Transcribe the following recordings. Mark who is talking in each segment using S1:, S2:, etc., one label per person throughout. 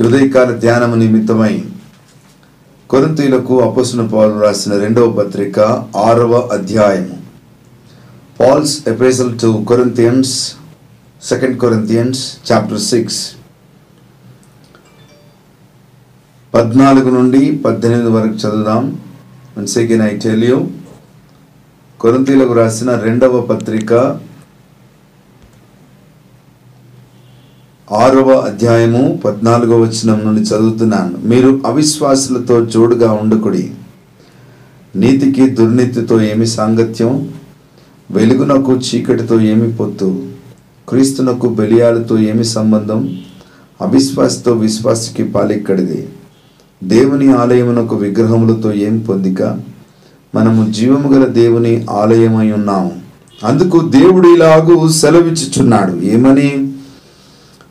S1: హృదయకాల ధ్యానము నిమిత్తమై కొరింతీలకు అపసున పౌలు రాసిన రెండవ పత్రిక ఆరవ అధ్యాయము. Paul's epistle to Corinthians second Corinthians chapter six పద్నాలుగు నుండి పద్దెనిమిది వరకు చదువుదాం. Once again I tell you రాసిన రెండవ పత్రిక ఆరవ అధ్యాయము పద్నాలుగో వచనం నుండి చదువుతున్నాను. మీరు అవిశ్వాసులతో జోడుగా ఉండకుడి. నీతికి దుర్నీతితో ఏమి సాంగత్యం? వెలుగునకు చీకటితో ఏమి పొత్తు? క్రీస్తునకు బెలియాలతో ఏమి సంబంధం? అవిశ్వాసతో విశ్వాసకి పాలెక్కడిది? దేవుని ఆలయమునకు విగ్రహములతో ఏం పొందిక? మనము జీవము గల దేవుని ఆలయమై ఉన్నాము. అందుకు దేవుడు ఇలాగూ సెలవిచ్చుచున్నాడు. ఏమని?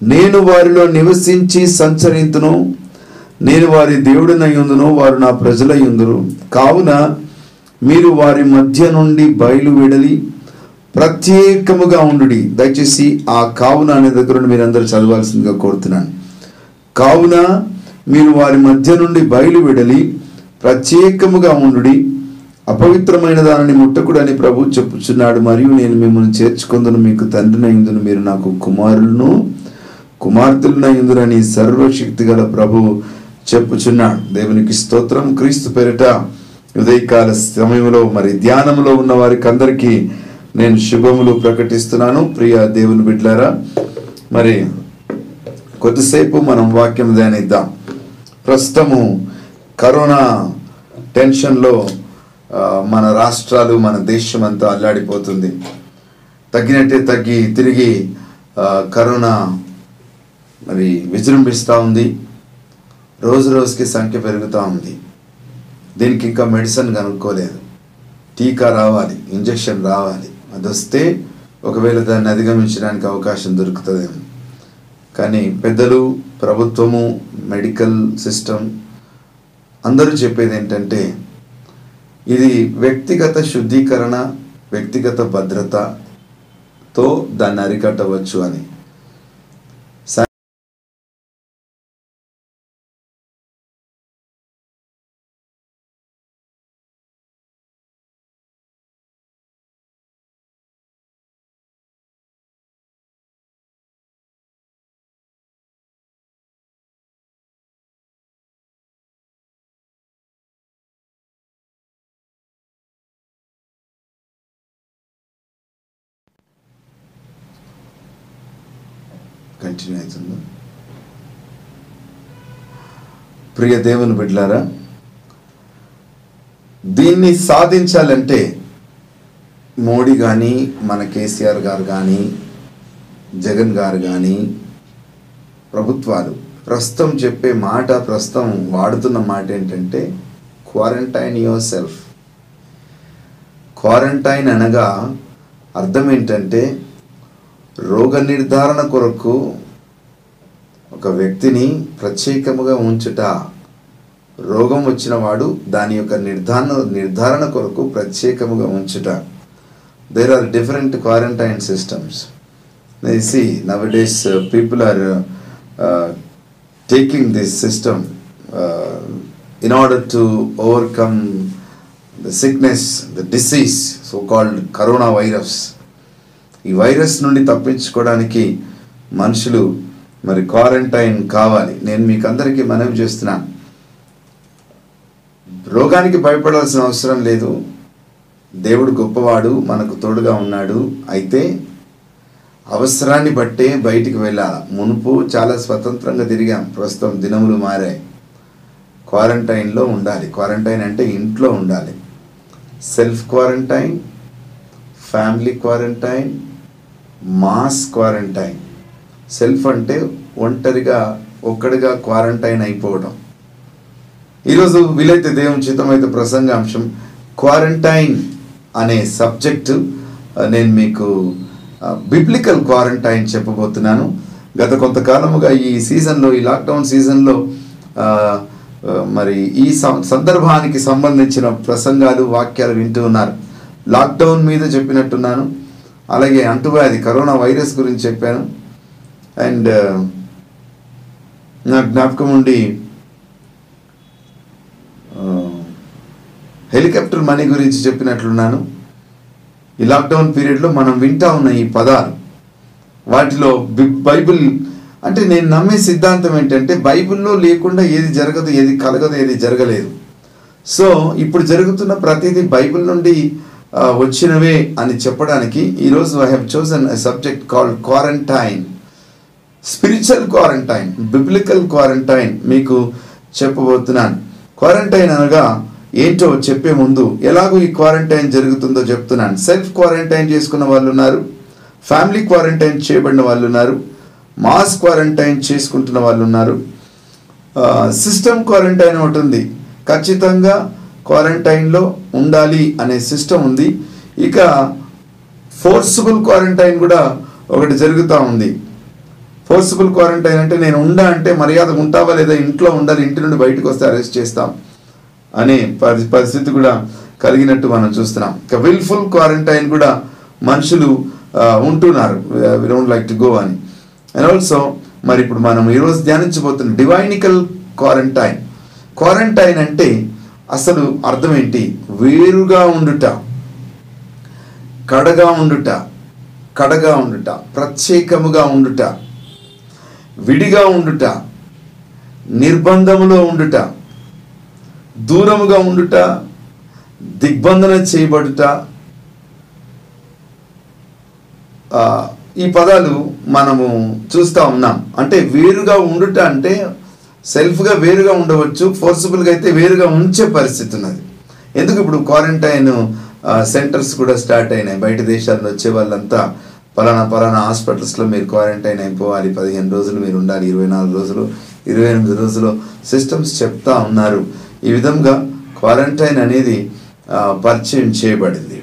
S1: నేను వారిలో నివసించి సంచరింతును. నేను వారి దేవుడినై వారు నా ప్రజలయ్యుందురు కావున మీరు వారి మధ్య నుండి బయలు విడలి ప్రత్యేకముగా ఉండుడి. దయచేసి ఆ కావున అనే దగ్గర మీరు మీరందరూ చదవాల్సిందిగా కోరుతున్నాను. కావున మీరు వారి మధ్య నుండి బయలు విడలి ప్రత్యేకముగా ఉండుడి. అపవిత్రమైన దానిని ముట్టకుడని ప్రభు చెప్పుచున్నాడు. మరియు నేను మిమ్మల్ని చేర్చుకుందును మీకు తండ్రినైందును మీరు నాకు కుమారులను కుమార్తెలనైందునని సర్వశక్తి గల ప్రభు చెప్పుచున్నాడు. దేవునికి స్తోత్రం. క్రీస్తు పేరిట ఉదయకాల సమయంలో మరి ధ్యానంలో ఉన్న వారికి అందరికీ నేను శుభములు ప్రకటిస్తున్నాను. ప్రియ దేవుని బిడ్లారా మరి కొద్దిసేపు మనం వాక్యం ధ్యానిద్దాం. ప్రస్తుతము కరోనా టెన్షన్లో మన రాష్ట్రాలు మన దేశం అంతా అల్లాడిపోతుంది. తగ్గినట్టే తగ్గి తిరిగి కరోనా మరి విజృంభిస్తూ ఉంది. రోజు రోజుకి సంఖ్య పెరుగుతూ ఉంది. దీనికి ఇంకా మెడిసిన్ కనుక్కోలేదు. టీకా రావాలి ఇంజెక్షన్ రావాలి. అది వస్తే ఒకవేళ దాన్ని అధిగమించడానికి అవకాశం దొరుకుతుందేమో. కానీ పెద్దలు ప్రభుత్వము మెడికల్ సిస్టమ్ అందరూ చెప్పేది ఏంటంటే ఇది వ్యక్తిగత శుద్ధీకరణ వ్యక్తిగత భద్రతతో దాన్ని అరికట్టవచ్చు అని. కంటిన్యూ ప్రియ దేవుని బిడ్లారా దీన్ని సాధించాలంటే మోడీ కానీ మన కేసీఆర్ గారు కానీ జగన్ గారు కానీ ప్రభుత్వాలు ప్రస్తుతం చెప్పే మాట ప్రస్తుతం వాడుతున్న మాట ఏంటంటే క్వారంటైన్ యువర్ సెల్ఫ్. క్వారంటైన్ అనగా అర్థం ఏంటంటే రోగ నిర్ధారణ కొరకు ఒక వ్యక్తిని ప్రత్యేకముగా ఉంచుట రోగం వచ్చినవాడు దాని యొక్క నిర్ధారణ నిర్ధారణ కొరకు ప్రత్యేకముగా ఉంచుట. There are different quarantine systems see nowadays people are taking this system in order to overcome the sickness the disease so called corona virus ఈ వైరస్ నుండి తప్పించుకోవడానికి మనుషులు మరి క్వారంటైన్ కావాలి. నేను మీకు అందరికీ మనవి చేస్తున్నాను రోగానికి భయపడాల్సిన అవసరం లేదు. దేవుడు గొప్పవాడు మనకు తోడుగా ఉన్నాడు. అయితే అవసరాన్ని బట్టే బయటికి వెళ్ళాలి? మునుపు చాలా స్వతంత్రంగా తిరిగాం. ప్రస్తుతం దినములు మారాయి. క్వారంటైన్లో ఉండాలి. క్వారంటైన్ అంటే ఇంట్లో ఉండాలి. Self quarantine family quarantine mass quarantine. Self అంటే ఒంటరిగా ఒక్కడిగా క్వారంటైన్ అయిపోవడం ఈరోజు వీలైతే దేవుని చిత్తమైతే ప్రసంగాంశం క్వారంటైన్ అనే సబ్జెక్టు నేను మీకు బిబ్లికల్ క్వారంటైన్ చెప్పబోతున్నాను. గత కొంతకాలముగా ఈ సీజన్లో ఈ లాక్డౌన్ సీజన్లో మరి ఈ సందర్భానికి సంబంధించిన ప్రసంగాలు వాక్యాలు వింటూ ఉన్నారు. లాక్డౌన్ మీద చెప్పినట్టున్నాను. అలాగే అంటువ్యాధి కరోనా వైరస్ గురించి చెప్పాను. అండ్ uh, నా జ్ఞాపకం ఉండి హెలికాప్టర్ మనీ గురించి చెప్పినట్లున్నాను. ఈ లాక్డౌన్ పీరియడ్లో మనం వింటా ఉన్న ఈ పదాలు వాటిలో బి- బైబిల్ అంటే నేను నమ్మే సిద్ధాంతం ఏంటంటే బైబిల్లో లేకుండా ఏది జరగదు ఏది కలగదు ఏది జరగలేదు. సో ఇప్పుడు జరుగుతున్న ప్రతిదీ బైబిల్ నుండి వచ్చినవే అని చెప్పడానికి ఈరోజు I have chosen subject called quarantine spiritual quarantine biblical quarantine మీకు చెప్పబోతున్నాను. క్వారంటైన్ అనగా ఏంటో చెప్పే ముందు ఎలాగో ఈ క్వారంటైన్ జరుగుతుందో చెప్తున్నాను. సెల్ఫ్ క్వారంటైన్ చేసుకున్న వాళ్ళు ఉన్నారు ఫ్యామిలీ క్వారంటైన్ చేయబడిన వాళ్ళు ఉన్నారు మాస్ క్వారంటైన్ చేసుకుంటున్న వాళ్ళు ఉన్నారు. సిస్టమ్ క్వారంటైన్ ఒకటి ఉంది. ఖచ్చితంగా క్వారంటైన్లో ఉండాలి అనే సిస్టమ్ ఉంది. ఇక ఫోర్సిబుల్ క్వారంటైన్ కూడా ఒకటి జరుగుతూ ఉంది. ఫోర్సిబుల్ క్వారంటైన్ అంటే నేను ఉండా అంటే మర్యాద ఉంటావా లేదా ఇంట్లో ఉండాలి ఇంటి నుండి బయటకు వస్తే అరెస్ట్ చేస్తాం అనే పరి- పరిస్థితి కూడా కలిగినట్టు మనం చూస్తున్నాం. ఇక విల్ఫుల్ క్వారంటైన్ కూడా మనుషులు ఉంటున్నారు. We don't like to go అని. అండ్ ఆల్సో మరి ఇప్పుడు మనం ఈరోజు ధ్యానించబోతున్న డివైనికల్ క్వారంటైన్ క్వారంటైన్ అంటే అసలు అర్థం ఏంటి? వేరుగా ఉండుట కడగా ఉండుట కడగా ఉండుట ప్రత్యేకముగా ఉండుట. విడిగా ఉండుట నిర్బంధములో ఉండుట దూరముగా ఉండుట దిగ్బంధన చేయబడుట. ఈ పదాలు మనము చూస్తూ ఉన్నాం. అంటే వేరుగా ఉండుట అంటే సెల్ఫ్గా వేరుగా ఉండవచ్చు ఫోర్సిబుల్గా అయితే వేరుగా ఉంచే పరిస్థితి ఉన్నది. ఎందుకు ఇప్పుడు క్వారంటైన్ సెంటర్స్ కూడా స్టార్ట్ అయినాయి. బయట దేశాల్లో వచ్చే వాళ్ళంతా పలానా పలానా హాస్పిటల్స్లో మీరు క్వారంటైన్ అయిపోవాలి. పదిహేను రోజులు మీరు ఉండాలి. ఇరవై నాలుగు రోజులు ఇరవై ఎనిమిది రోజులు సిస్టమ్స్ చెప్తా ఉన్నారు. ఈ విధంగా క్వారంటైన్ అనేది పరిచయం చేయబడింది.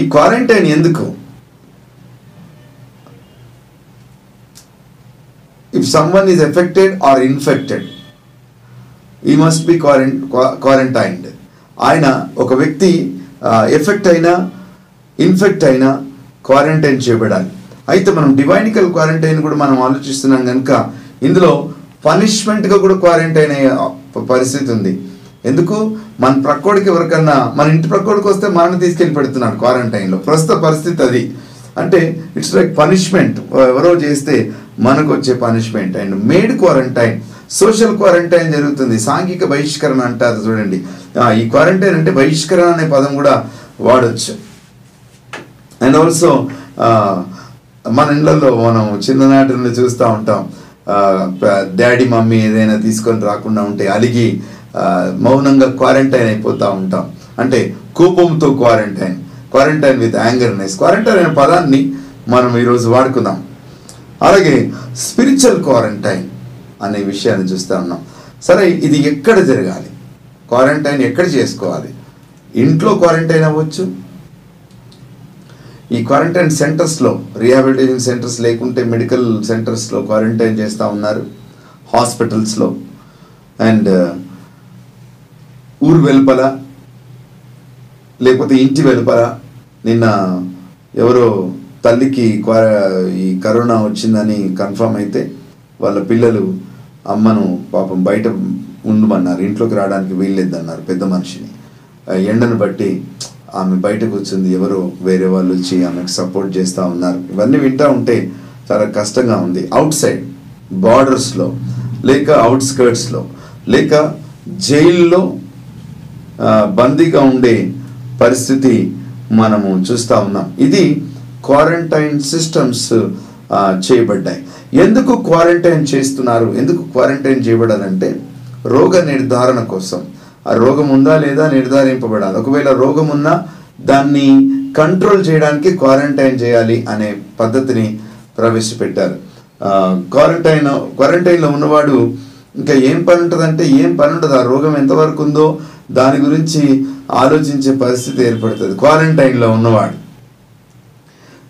S1: ఈ క్వారంటైన్ ఎందుకు? If someone is affected or infected he must be quaran quarantined ఆయన ఒక వ్యక్తి ఎఫెక్ట్ అయినా ఇన్ఫెక్ట్ అయినా క్వారంటైన్ చేయబడాలి. అయితే మనం డివైనికల్ క్వారంటైన్ కూడా మనం ఆలోచిస్తున్నాం కనుక ఇందులో పనిష్మెంట్గా కూడా క్వారంటైన్ అయ్యే పరిస్థితి ఉంది. ఎందుకు? మన ప్రక్కోడికి ఎవరికన్నా మన ఇంటి ప్రక్కోడికి వస్తే మనల్ని తీసుకెళ్ళి పెడుతున్నాడు క్వారంటైన్లో. ప్రస్తుత పరిస్థితి అది. అంటే ఇట్స్ లైక్ పనిష్మెంట్. ఎవరో చేస్తే మనకు వచ్చే punishment. And made quarantine social quarantine జరుగుతుంది. సాంఘిక బహిష్కరణ అంటారు చూడండి. ఈ క్వారంటైన్ అంటే బహిష్కరణ అనే పదం కూడా వాడచ్చు. అండ్ ఆల్సో uh, మన ఇళ్ళల్లో మనం చిన్ననాటి నుండి చూస్తూ ఉంటాం. డాడీ మమ్మీ ఏదైనా తీసుకొని రాకుండా ఉంటే అలిగి మౌనంగా క్వారంటైన్ అయిపోతూ ఉంటాం. అంటే కోపంతో quarantine. Quarantine with angerness quarantine అనే పదాన్ని మనం ఈరోజు వాడుకుందాం. అలాగే స్పిరిచువల్ క్వారంటైన్ అనే విషయాన్ని చూస్తూ ఉన్నాం. సరే ఇది ఎక్కడ జరగాలి? క్వారంటైన్ ఎక్కడ చేసుకోవాలి? ఇంట్లో క్వారంటైన్ అవ్వచ్చు? ఈ క్వారంటైన్ సెంటర్స్లో రీహాబిలిటేషన్ సెంటర్స్ లేకుంటే మెడికల్ సెంటర్స్లో క్వారంటైన్ చేస్తూ ఉన్నారు హాస్పిటల్స్లో అండ్ ఊరు వెలుపల లేకపోతే ఇంటి వెలుపల నిన్న ఎవరో తల్లికి ఈ కరోనా వచ్చిందని కన్ఫర్మ్ అయితే వాళ్ళ పిల్లలు అమ్మను పాపం బయట ఉండమన్నారు ఇంట్లోకి రావడానికి వీల్లేదన్నారు పెద్ద మనిషిని. ఆ ఎండను బట్టి ఆమె బయటకు వచ్చింది. ఎవరో వేరే వాళ్ళు వచ్చి ఆమెకు సపోర్ట్ చేస్తూ ఉన్నారు. ఇవన్నీ వింటూ ఉంటే చాలా కష్టంగా ఉంది. అవుట్ సైడ్ బార్డర్స్లో లేక అవుట్స్కర్ట్స్లో లేక జైల్లో బందీగా ఉండే పరిస్థితి మనము చూస్తూ ఉన్నాం. ఇది క్వారంటైన్ సిస్టమ్స్ చేయబడ్డాయి. ఎందుకు క్వారంటైన్ చేస్తున్నారు? ఎందుకు క్వారంటైన్ చేయబడాలంటే రోగ నిర్ధారణ కోసం. ఆ రోగం ఉందా లేదా నిర్ధారింపబడాలి. ఒకవేళ రోగం ఉన్నా దాన్ని కంట్రోల్ చేయడానికి క్వారంటైన్ చేయాలి అనే పద్ధతిని ప్రవేశపెట్టారు. క్వారంటైన్ క్వారంటైన్లో ఉన్నవాడు ఇంకా ఏం పని ఉంటుందంటే ఏం పని ఉండదు ఆ రోగం ఎంతవరకు ఉందో దాని గురించి ఆలోచించే పరిస్థితి ఏర్పడుతుంది. క్వారంటైన్లో ఉన్నవాడు.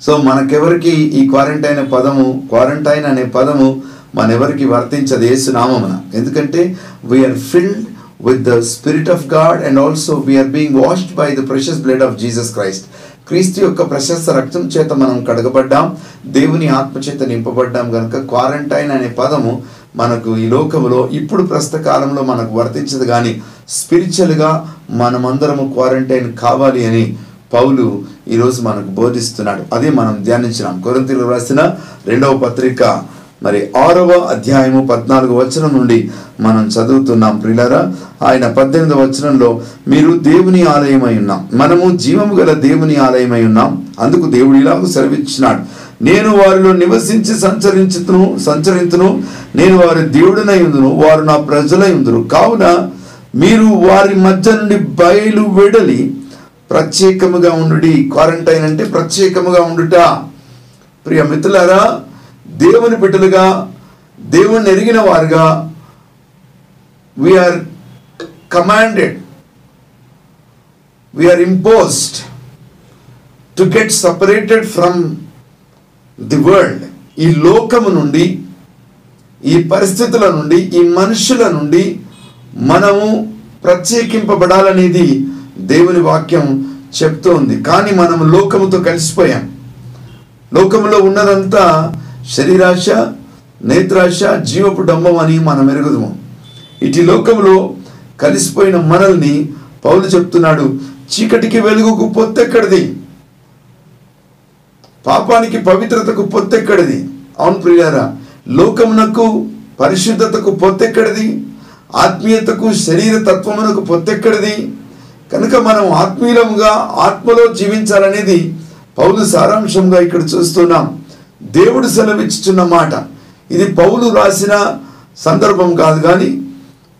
S1: సో మనకెవరికి ఈ క్వారంటైన్ పదము క్వారంటైన్ అనే పదము మనెవరికి వర్తించదు? ఏసునామమున ఎందుకంటే we are filled with the spirit of God and also we are being washed by the precious blood of Jesus Christ క్రీస్తు యొక్క ప్రశస్త రక్తం చేత మనం కడగబడ్డాం. దేవుని ఆత్మ చేత నింపబడ్డాం కనుక క్వారంటైన్ అనే పదము మనకు ఈ లోకంలో ఇప్పుడు ప్రస్తుత కాలంలో మనకు వర్తించదు కానీ స్పిరిచువల్గా మనమందరము క్వారంటైన్ కావాలి అని పౌలు ఈరోజు మనకు బోధిస్తున్నాడు. అదే మనం ధ్యానించినాం. కొరింతలు రాసిన రెండవ పత్రిక మరి ఆరవ అధ్యాయము పద్నాలుగు వచనం నుండి మనం చదువుతున్నాం ప్రిలరా. ఆయన పద్దెనిమిది వచనంలో మీరు దేవుని ఆలయమై ఉన్నాం. మనము జీవము గల దేవుని ఆలయమై ఉన్నాం. అందుకు దేవుడు ఇలాగ సెలవిచ్చినాడు. నేను వారిలో నివసించి సంచరించుతును సంచరించును నేను వారి దేవుడినై ఉందును వారు నా ప్రజలై ఉందురు. కావున మీరు వారి మధ్య నుండి బయలు వెడలి ప్రత్యేకముగా ఉండు క్వారంటైన్ అంటే ప్రత్యేకముగా ఉండుట. ప్రియ మిత్రులారా దేవుని బిడ్డలుగా దేవుని ఎరిగిన వారుగా we are commanded we are imposed to get separated from the world ఈ లోకము నుండి ఈ పరిస్థితుల నుండి ఈ మనుషుల నుండి మనము ప్రత్యేకింపబడాలనేది దేవుని వాక్యం చెప్తోంది. కానీ మనం లోకముతో కలిసిపోయాం. లోకములో ఉన్నదంతా శరీరాశ నేత్రాశ జీవపు డంబం అని మనం ఎరుగుదము. ఇటు లోకంలో కలిసిపోయిన మనల్ని పౌలు చెప్తున్నాడు చీకటికి వెలుగుకు పొత్తెక్కడిది? పాపానికి పవిత్రతకు పొత్తెక్కడిది? అవును ప్రియారా లోకమునకు పరిశుద్ధతకు పొత్తెక్కడిది? ఆత్మీయతకు శరీర తత్వమునకు పొత్తెక్కడిది? కనుక మనం ఆత్మీయులముగా ఆత్మలో జీవించాలనేది పౌలు సారాంశంగా ఇక్కడ చూస్తున్నాం. దేవుడు సెలవిచ్చుచున్న మాట. ఇది పౌలు రాసిన సందర్భం కాదు కానీ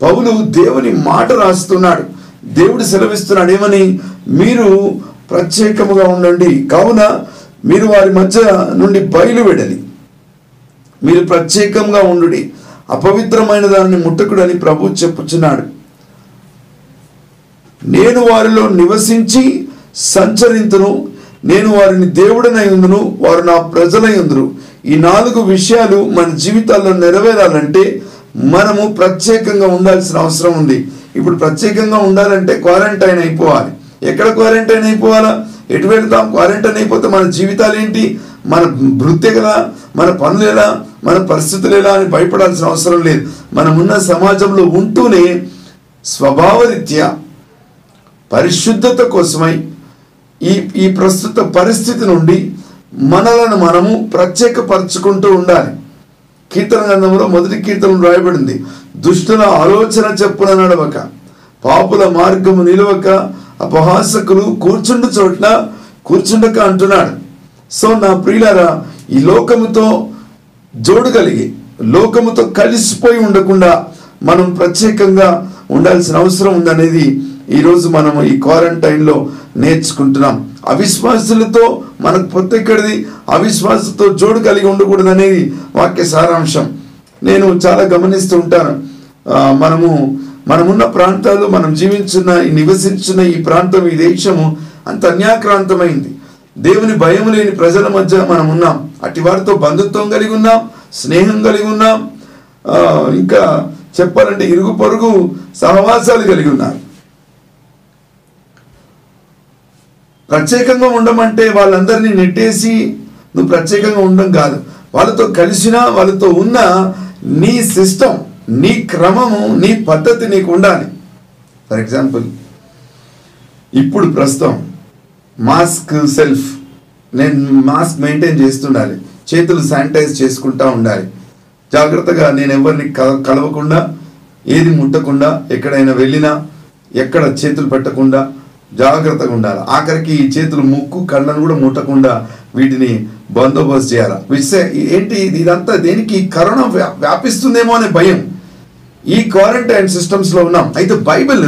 S1: పౌలు దేవుని మాట రాస్తున్నాడు. దేవుడు సెలవిస్తున్నాడు. ఏమని? మీరు ప్రత్యేకముగా ఉండండి. కావున మీరు వారి మధ్య నుండి బయలువెడలి మీరు ప్రత్యేకంగా ఉండు అపవిత్రమైన దానిని ముట్టకుడని ప్రభు చెప్పుచున్నాడు. నేను వారిలో నివసించి సంచరింతును. నేను వారిని దేవుడనై ఉందును వారు నా ప్రజలై ఉందురు. ఈ నాలుగు విషయాలు మన జీవితాల్లో నెరవేరాలంటే మనము ప్రత్యేకంగా ఉండాల్సిన అవసరం ఉంది. ఇప్పుడు ప్రత్యేకంగా ఉండాలంటే క్వారంటైన్ అయిపోవాలి. ఎక్కడ క్వారంటైన్ అయిపోవాలా? ఎటు వెళ్తాం? క్వారంటైన్ అయిపోతే మన జీవితాలు ఏంటి? మన వృత్తి కదా మన పనులు ఎలా? మన పరిస్థితులు ఎలా అని భయపడాల్సిన అవసరం లేదు. మనం ఉన్న సమాజంలో ఉంటూనే స్వభావరీత్యా పరిశుద్ధత కోసమై ఈ ఈ ప్రస్తుత పరిస్థితి నుండి మనలను మనము ప్రత్యేకపరచుకుంటూ ఉండాలి. కీర్తన గ్రంథంలో మొదటి కీర్తన రాయబడింది దుష్టుల ఆలోచన చెప్పున నడవక పాపుల మార్గము నిలవక అపహాసకులు కూర్చుండు చోట్ల కూర్చుండక అంటున్నాడు. సో నా ప్రియులారా ఈ లోకముతో జోడు కలిగి లోకముతో కలిసిపోయి ఉండకుండా మనం ప్రత్యేకంగా ఉండాల్సిన అవసరం ఉందనేది ఈరోజు మనము ఈ క్వారంటైన్లో నేర్చుకుంటున్నాం. అవిశ్వాసులతో మనకు పొత్తెక్కడిది అవిశ్వాసతో జోడు కలిగి ఉండకూడదు అనేది వాక్య సారాంశం. నేను చాలా గమనిస్తూ ఉంటాను. మనము మనమున్న ప్రాంతాలు మనం జీవించిన ఈ ఈ ప్రాంతం ఈ దేశము అంత అన్యాక్రాంతమైంది. దేవుని భయం లేని ప్రజల మధ్య మనం ఉన్నాం అటు వారితో బంధుత్వం కలిగి ఉన్నాం స్నేహం కలిగి ఉన్నాం. ఇంకా చెప్పాలంటే ఇరుగు పొరుగు సహవాసాలు కలిగి ఉన్నారు. ప్రత్యేకంగా ఉండమంటే వాళ్ళందరినీ నెట్టేసి నువ్వు ప్రత్యేకంగా ఉండడం కాదు. వాళ్ళతో కలిసినా వాళ్ళతో ఉన్న నీ సిస్టమ్ నీ క్రమము నీ పద్ధతి నీకు ఉండాలి. ఫర్ ఎగ్జాంపుల్ ఇప్పుడు ప్రస్తుతం మాస్క్ సెల్ఫ్ నేను మాస్క్ మెయింటైన్ చేస్తుండాలి. చేతులు శానిటైజ్ చేసుకుంటా ఉండాలి. జాగ్రత్తగా నేను ఎవరిని క- కలవకుండా ఏది ముట్టకుండా ఎక్కడైనా వెళ్ళినా ఎక్కడ చేతులు పెట్టకుండా జాగ్రత్తగా ఉండాలి. ఆఖరికి ఈ చేతులు ముక్కు కళ్ళను కూడా ముట్టకుండా వీటిని బందోబస్తు చేయాలి. విసే ఏంటి ఇది? ఇదంతా దేనికి? కరోనా వ్యాపిస్తుందేమో అనే భయం. ఈ క్వారంటైన్ సిస్టమ్స్లో ఉన్నాం. అయితే బైబిల్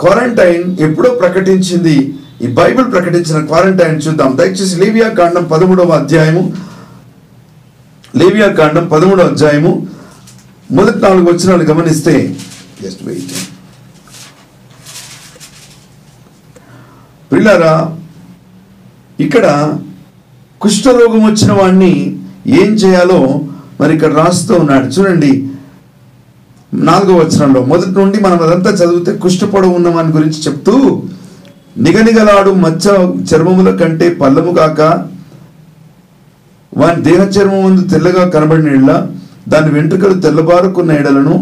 S1: క్వారంటైన్ ఎప్పుడో ప్రకటించింది. ఈ బైబిల్ ప్రకటించిన క్వారంటైన్ చూద్దాం. దయచేసి లీవియా కాండం పదమూడవ అధ్యాయము. లీవియా కాండం పదమూడవ అధ్యాయము. మొదటి నాలుగు వచ్చినాలు గమనిస్తే జస్ట్ వెయిట్ పిల్లరా ఇక్కడ కుష్ఠరోగం వచ్చిన వాడిని ఏం చేయాలో మరి ఇక్కడ రాస్తూ ఉన్నాడు. చూడండి నాలుగో వచనంలో మొదటి నుండి మనం అదంతా చదివితే కుష్ఠపొడవు ఉన్న వాని గురించి చెప్తూ నిగనిగలాడు మచ్చ చర్మముల కంటే పల్లము కాక వాని దేహ చర్మం ముందు తెల్లగా కనబడిన ఇళ్ళ దాని వెంట్రుకలు తెల్లబారుకున్న ఎడలను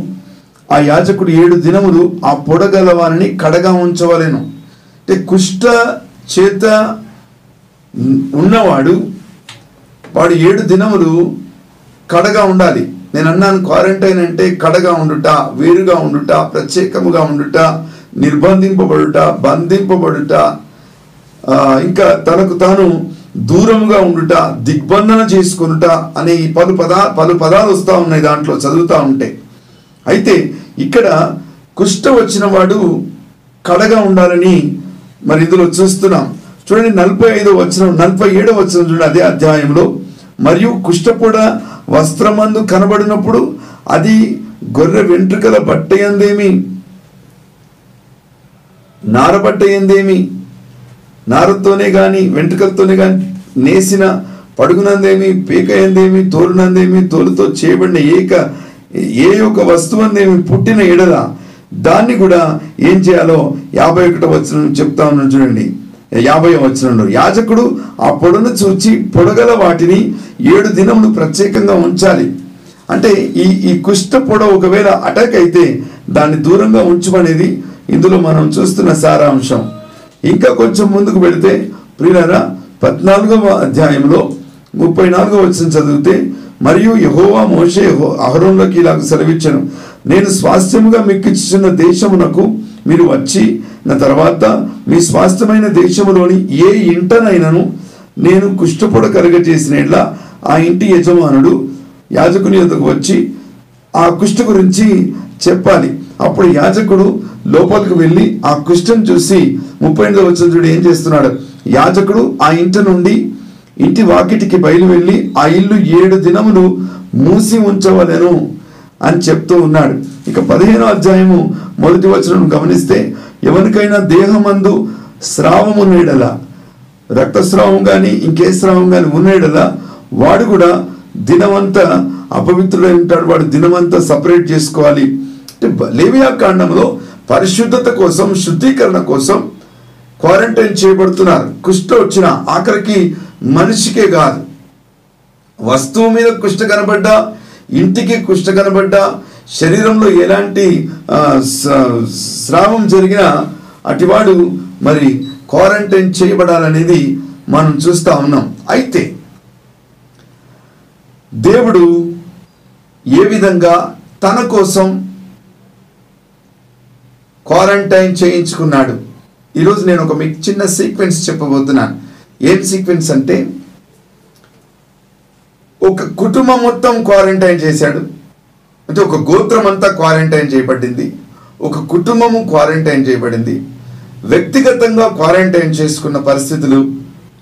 S1: ఆ యాజకుడు ఏడు దినములు ఆ పొడగల వారిని కడగా ఉంచవలెను. కుష్ట చేత ఉన్నవాడు వాడు ఏడు దినములు కడగా ఉండాలి. నేను అన్నాను క్వారంటైన్ అంటే కడగా ఉండుట వేరుగా ఉండుట ప్రత్యేకముగా ఉండుట నిర్బంధింపబడుట బంధింపబడుట ఇంకా తనకు తాను దూరముగా ఉండుట దిగ్బంధన చేసుకొనుట అనే ఈ పలు పదా పలు పదాలు వస్తూ ఉన్నాయి దాంట్లో చదువుతూ ఉంటే. అయితే ఇక్కడ కుష్ట వచ్చిన వాడు కడగా ఉండాలని మరి ఇందులో చూస్తున్నాం. చూడండి నలభై ఐదో వచ్చిన నలభై ఏడో వచ్చిన చూడండి అదే అధ్యాయంలో. మరియు కుష్టపూడ వస్త్రమందు కనబడినప్పుడు అది గొర్రె వెంట్రుకల బట్టయందేమి? నారబట్ట ఏందేమి నారతోనే గాని వెంట్రుకలతోనే గాని నేసిన పడుగునందేమి? పీక ఎందేమి తోలునందేమి? తోలుతో చేయబడిన ఏక ఏ యొక్క వస్తువు అందేమి పుట్టిన ఎడల దాన్ని కూడా ఏం చేయాలో యాభై ఒకటో వచ్చిన చెప్తా ఉన్నాను చూడండి. యాభై వచనంలో యాజకుడు ఆ పొడను చూచి పొడగల వాటిని ఏడు దినములు ప్రత్యేకంగా ఉంచాలి. అంటే ఈ ఈ కుష్ట పొడ ఒకవేళ అటాక్ అయితే దాన్ని దూరంగా ఉంచమనేది ఇందులో మనం చూస్తున్న సారాంశం. ఇంకా కొంచెం ముందుకు పెడితే ప్రియులరా పద్నాలుగవ అధ్యాయంలో ముప్పై నాలుగవ వచ్చిన చదివితే మరియు యహోవా మోషే అహరోన్లోకి ఇలాగ సెలవిచ్చను నేను స్వాస్థ్యముగా మీకు ఇచ్చిన దేశమునకు మీరు వచ్చి నా తర్వాత మీ స్వాస్థ్యమైన దేశములోని ఏ ఇంటనైనను నేను కుష్ఠపొడ కలుగజేసిన ఆ ఇంటి యజమానుడు యాజకుని యొద్దకు వచ్చి ఆ కుష్ఠ గురించి చెప్పాలి. అప్పుడు యాజకుడు లోపలికి వెళ్ళి ఆ కుష్ఠం చూసి ముప్పై ఎనిమిదో వచ్చిన చూడు ఏం చేస్తున్నాడు? యాజకుడు ఆ ఇంటి నుండి ఇంటి వాకిటికి బయలు వెళ్ళి ఆ ఇల్లు ఏడు దినములు మూసి ఉంచవలెను. అని చెప్తూ ఉన్నాడు. ఇక పదిహేనో అధ్యాయము మొదటి వచనం గమనిస్తే ఎవరికైనా దేహమందు స్రావము నేడల రక్తస్రావం కానీ ఇంకే స్రావం కానీ ఉన్నేడలా వాడు కూడా దినమంతా అపవిత్రుడై ఉంటాడు. వాడు దినమంతా సపరేట్ చేసుకోవాలి. అంటే లేవియా కాండంలో పరిశుద్ధత కోసం శుద్ధీకరణ కోసం క్వారంటైన్ చేయబడుతున్నారు. కుష్ఠ వచ్చిన ఆఖరికి మనిషికే కాదు. వస్తువు మీద కుష్ట కనబడ్డా ఇంటికి కుష్ట కనబడ్డ శరీరంలో ఎలాంటి స్రావం జరిగినా అటివాడు మరి క్వారంటైన్ చేయబడాలనేది మనం చూస్తా ఉన్నాం. అయితే దేవుడు ఏ విధంగా తన కోసం క్వారంటైన్ చేయించుకున్నాడు? ఈరోజు నేను ఒక మీకు చిన్న సీక్వెన్స్ చెప్పబోతున్నాను. ఏం సీక్వెన్స్ అంటే ఒక కుటుంబం మొత్తం క్వారంటైన్ చేశాడు. అంటే ఒక గోత్రం అంతా క్వారంటైన్ చేయబడింది. ఒక కుటుంబము క్వారంటైన్ చేయబడింది. వ్యక్తిగతంగా క్వారంటైన్ చేసుకున్న పరిస్థితులు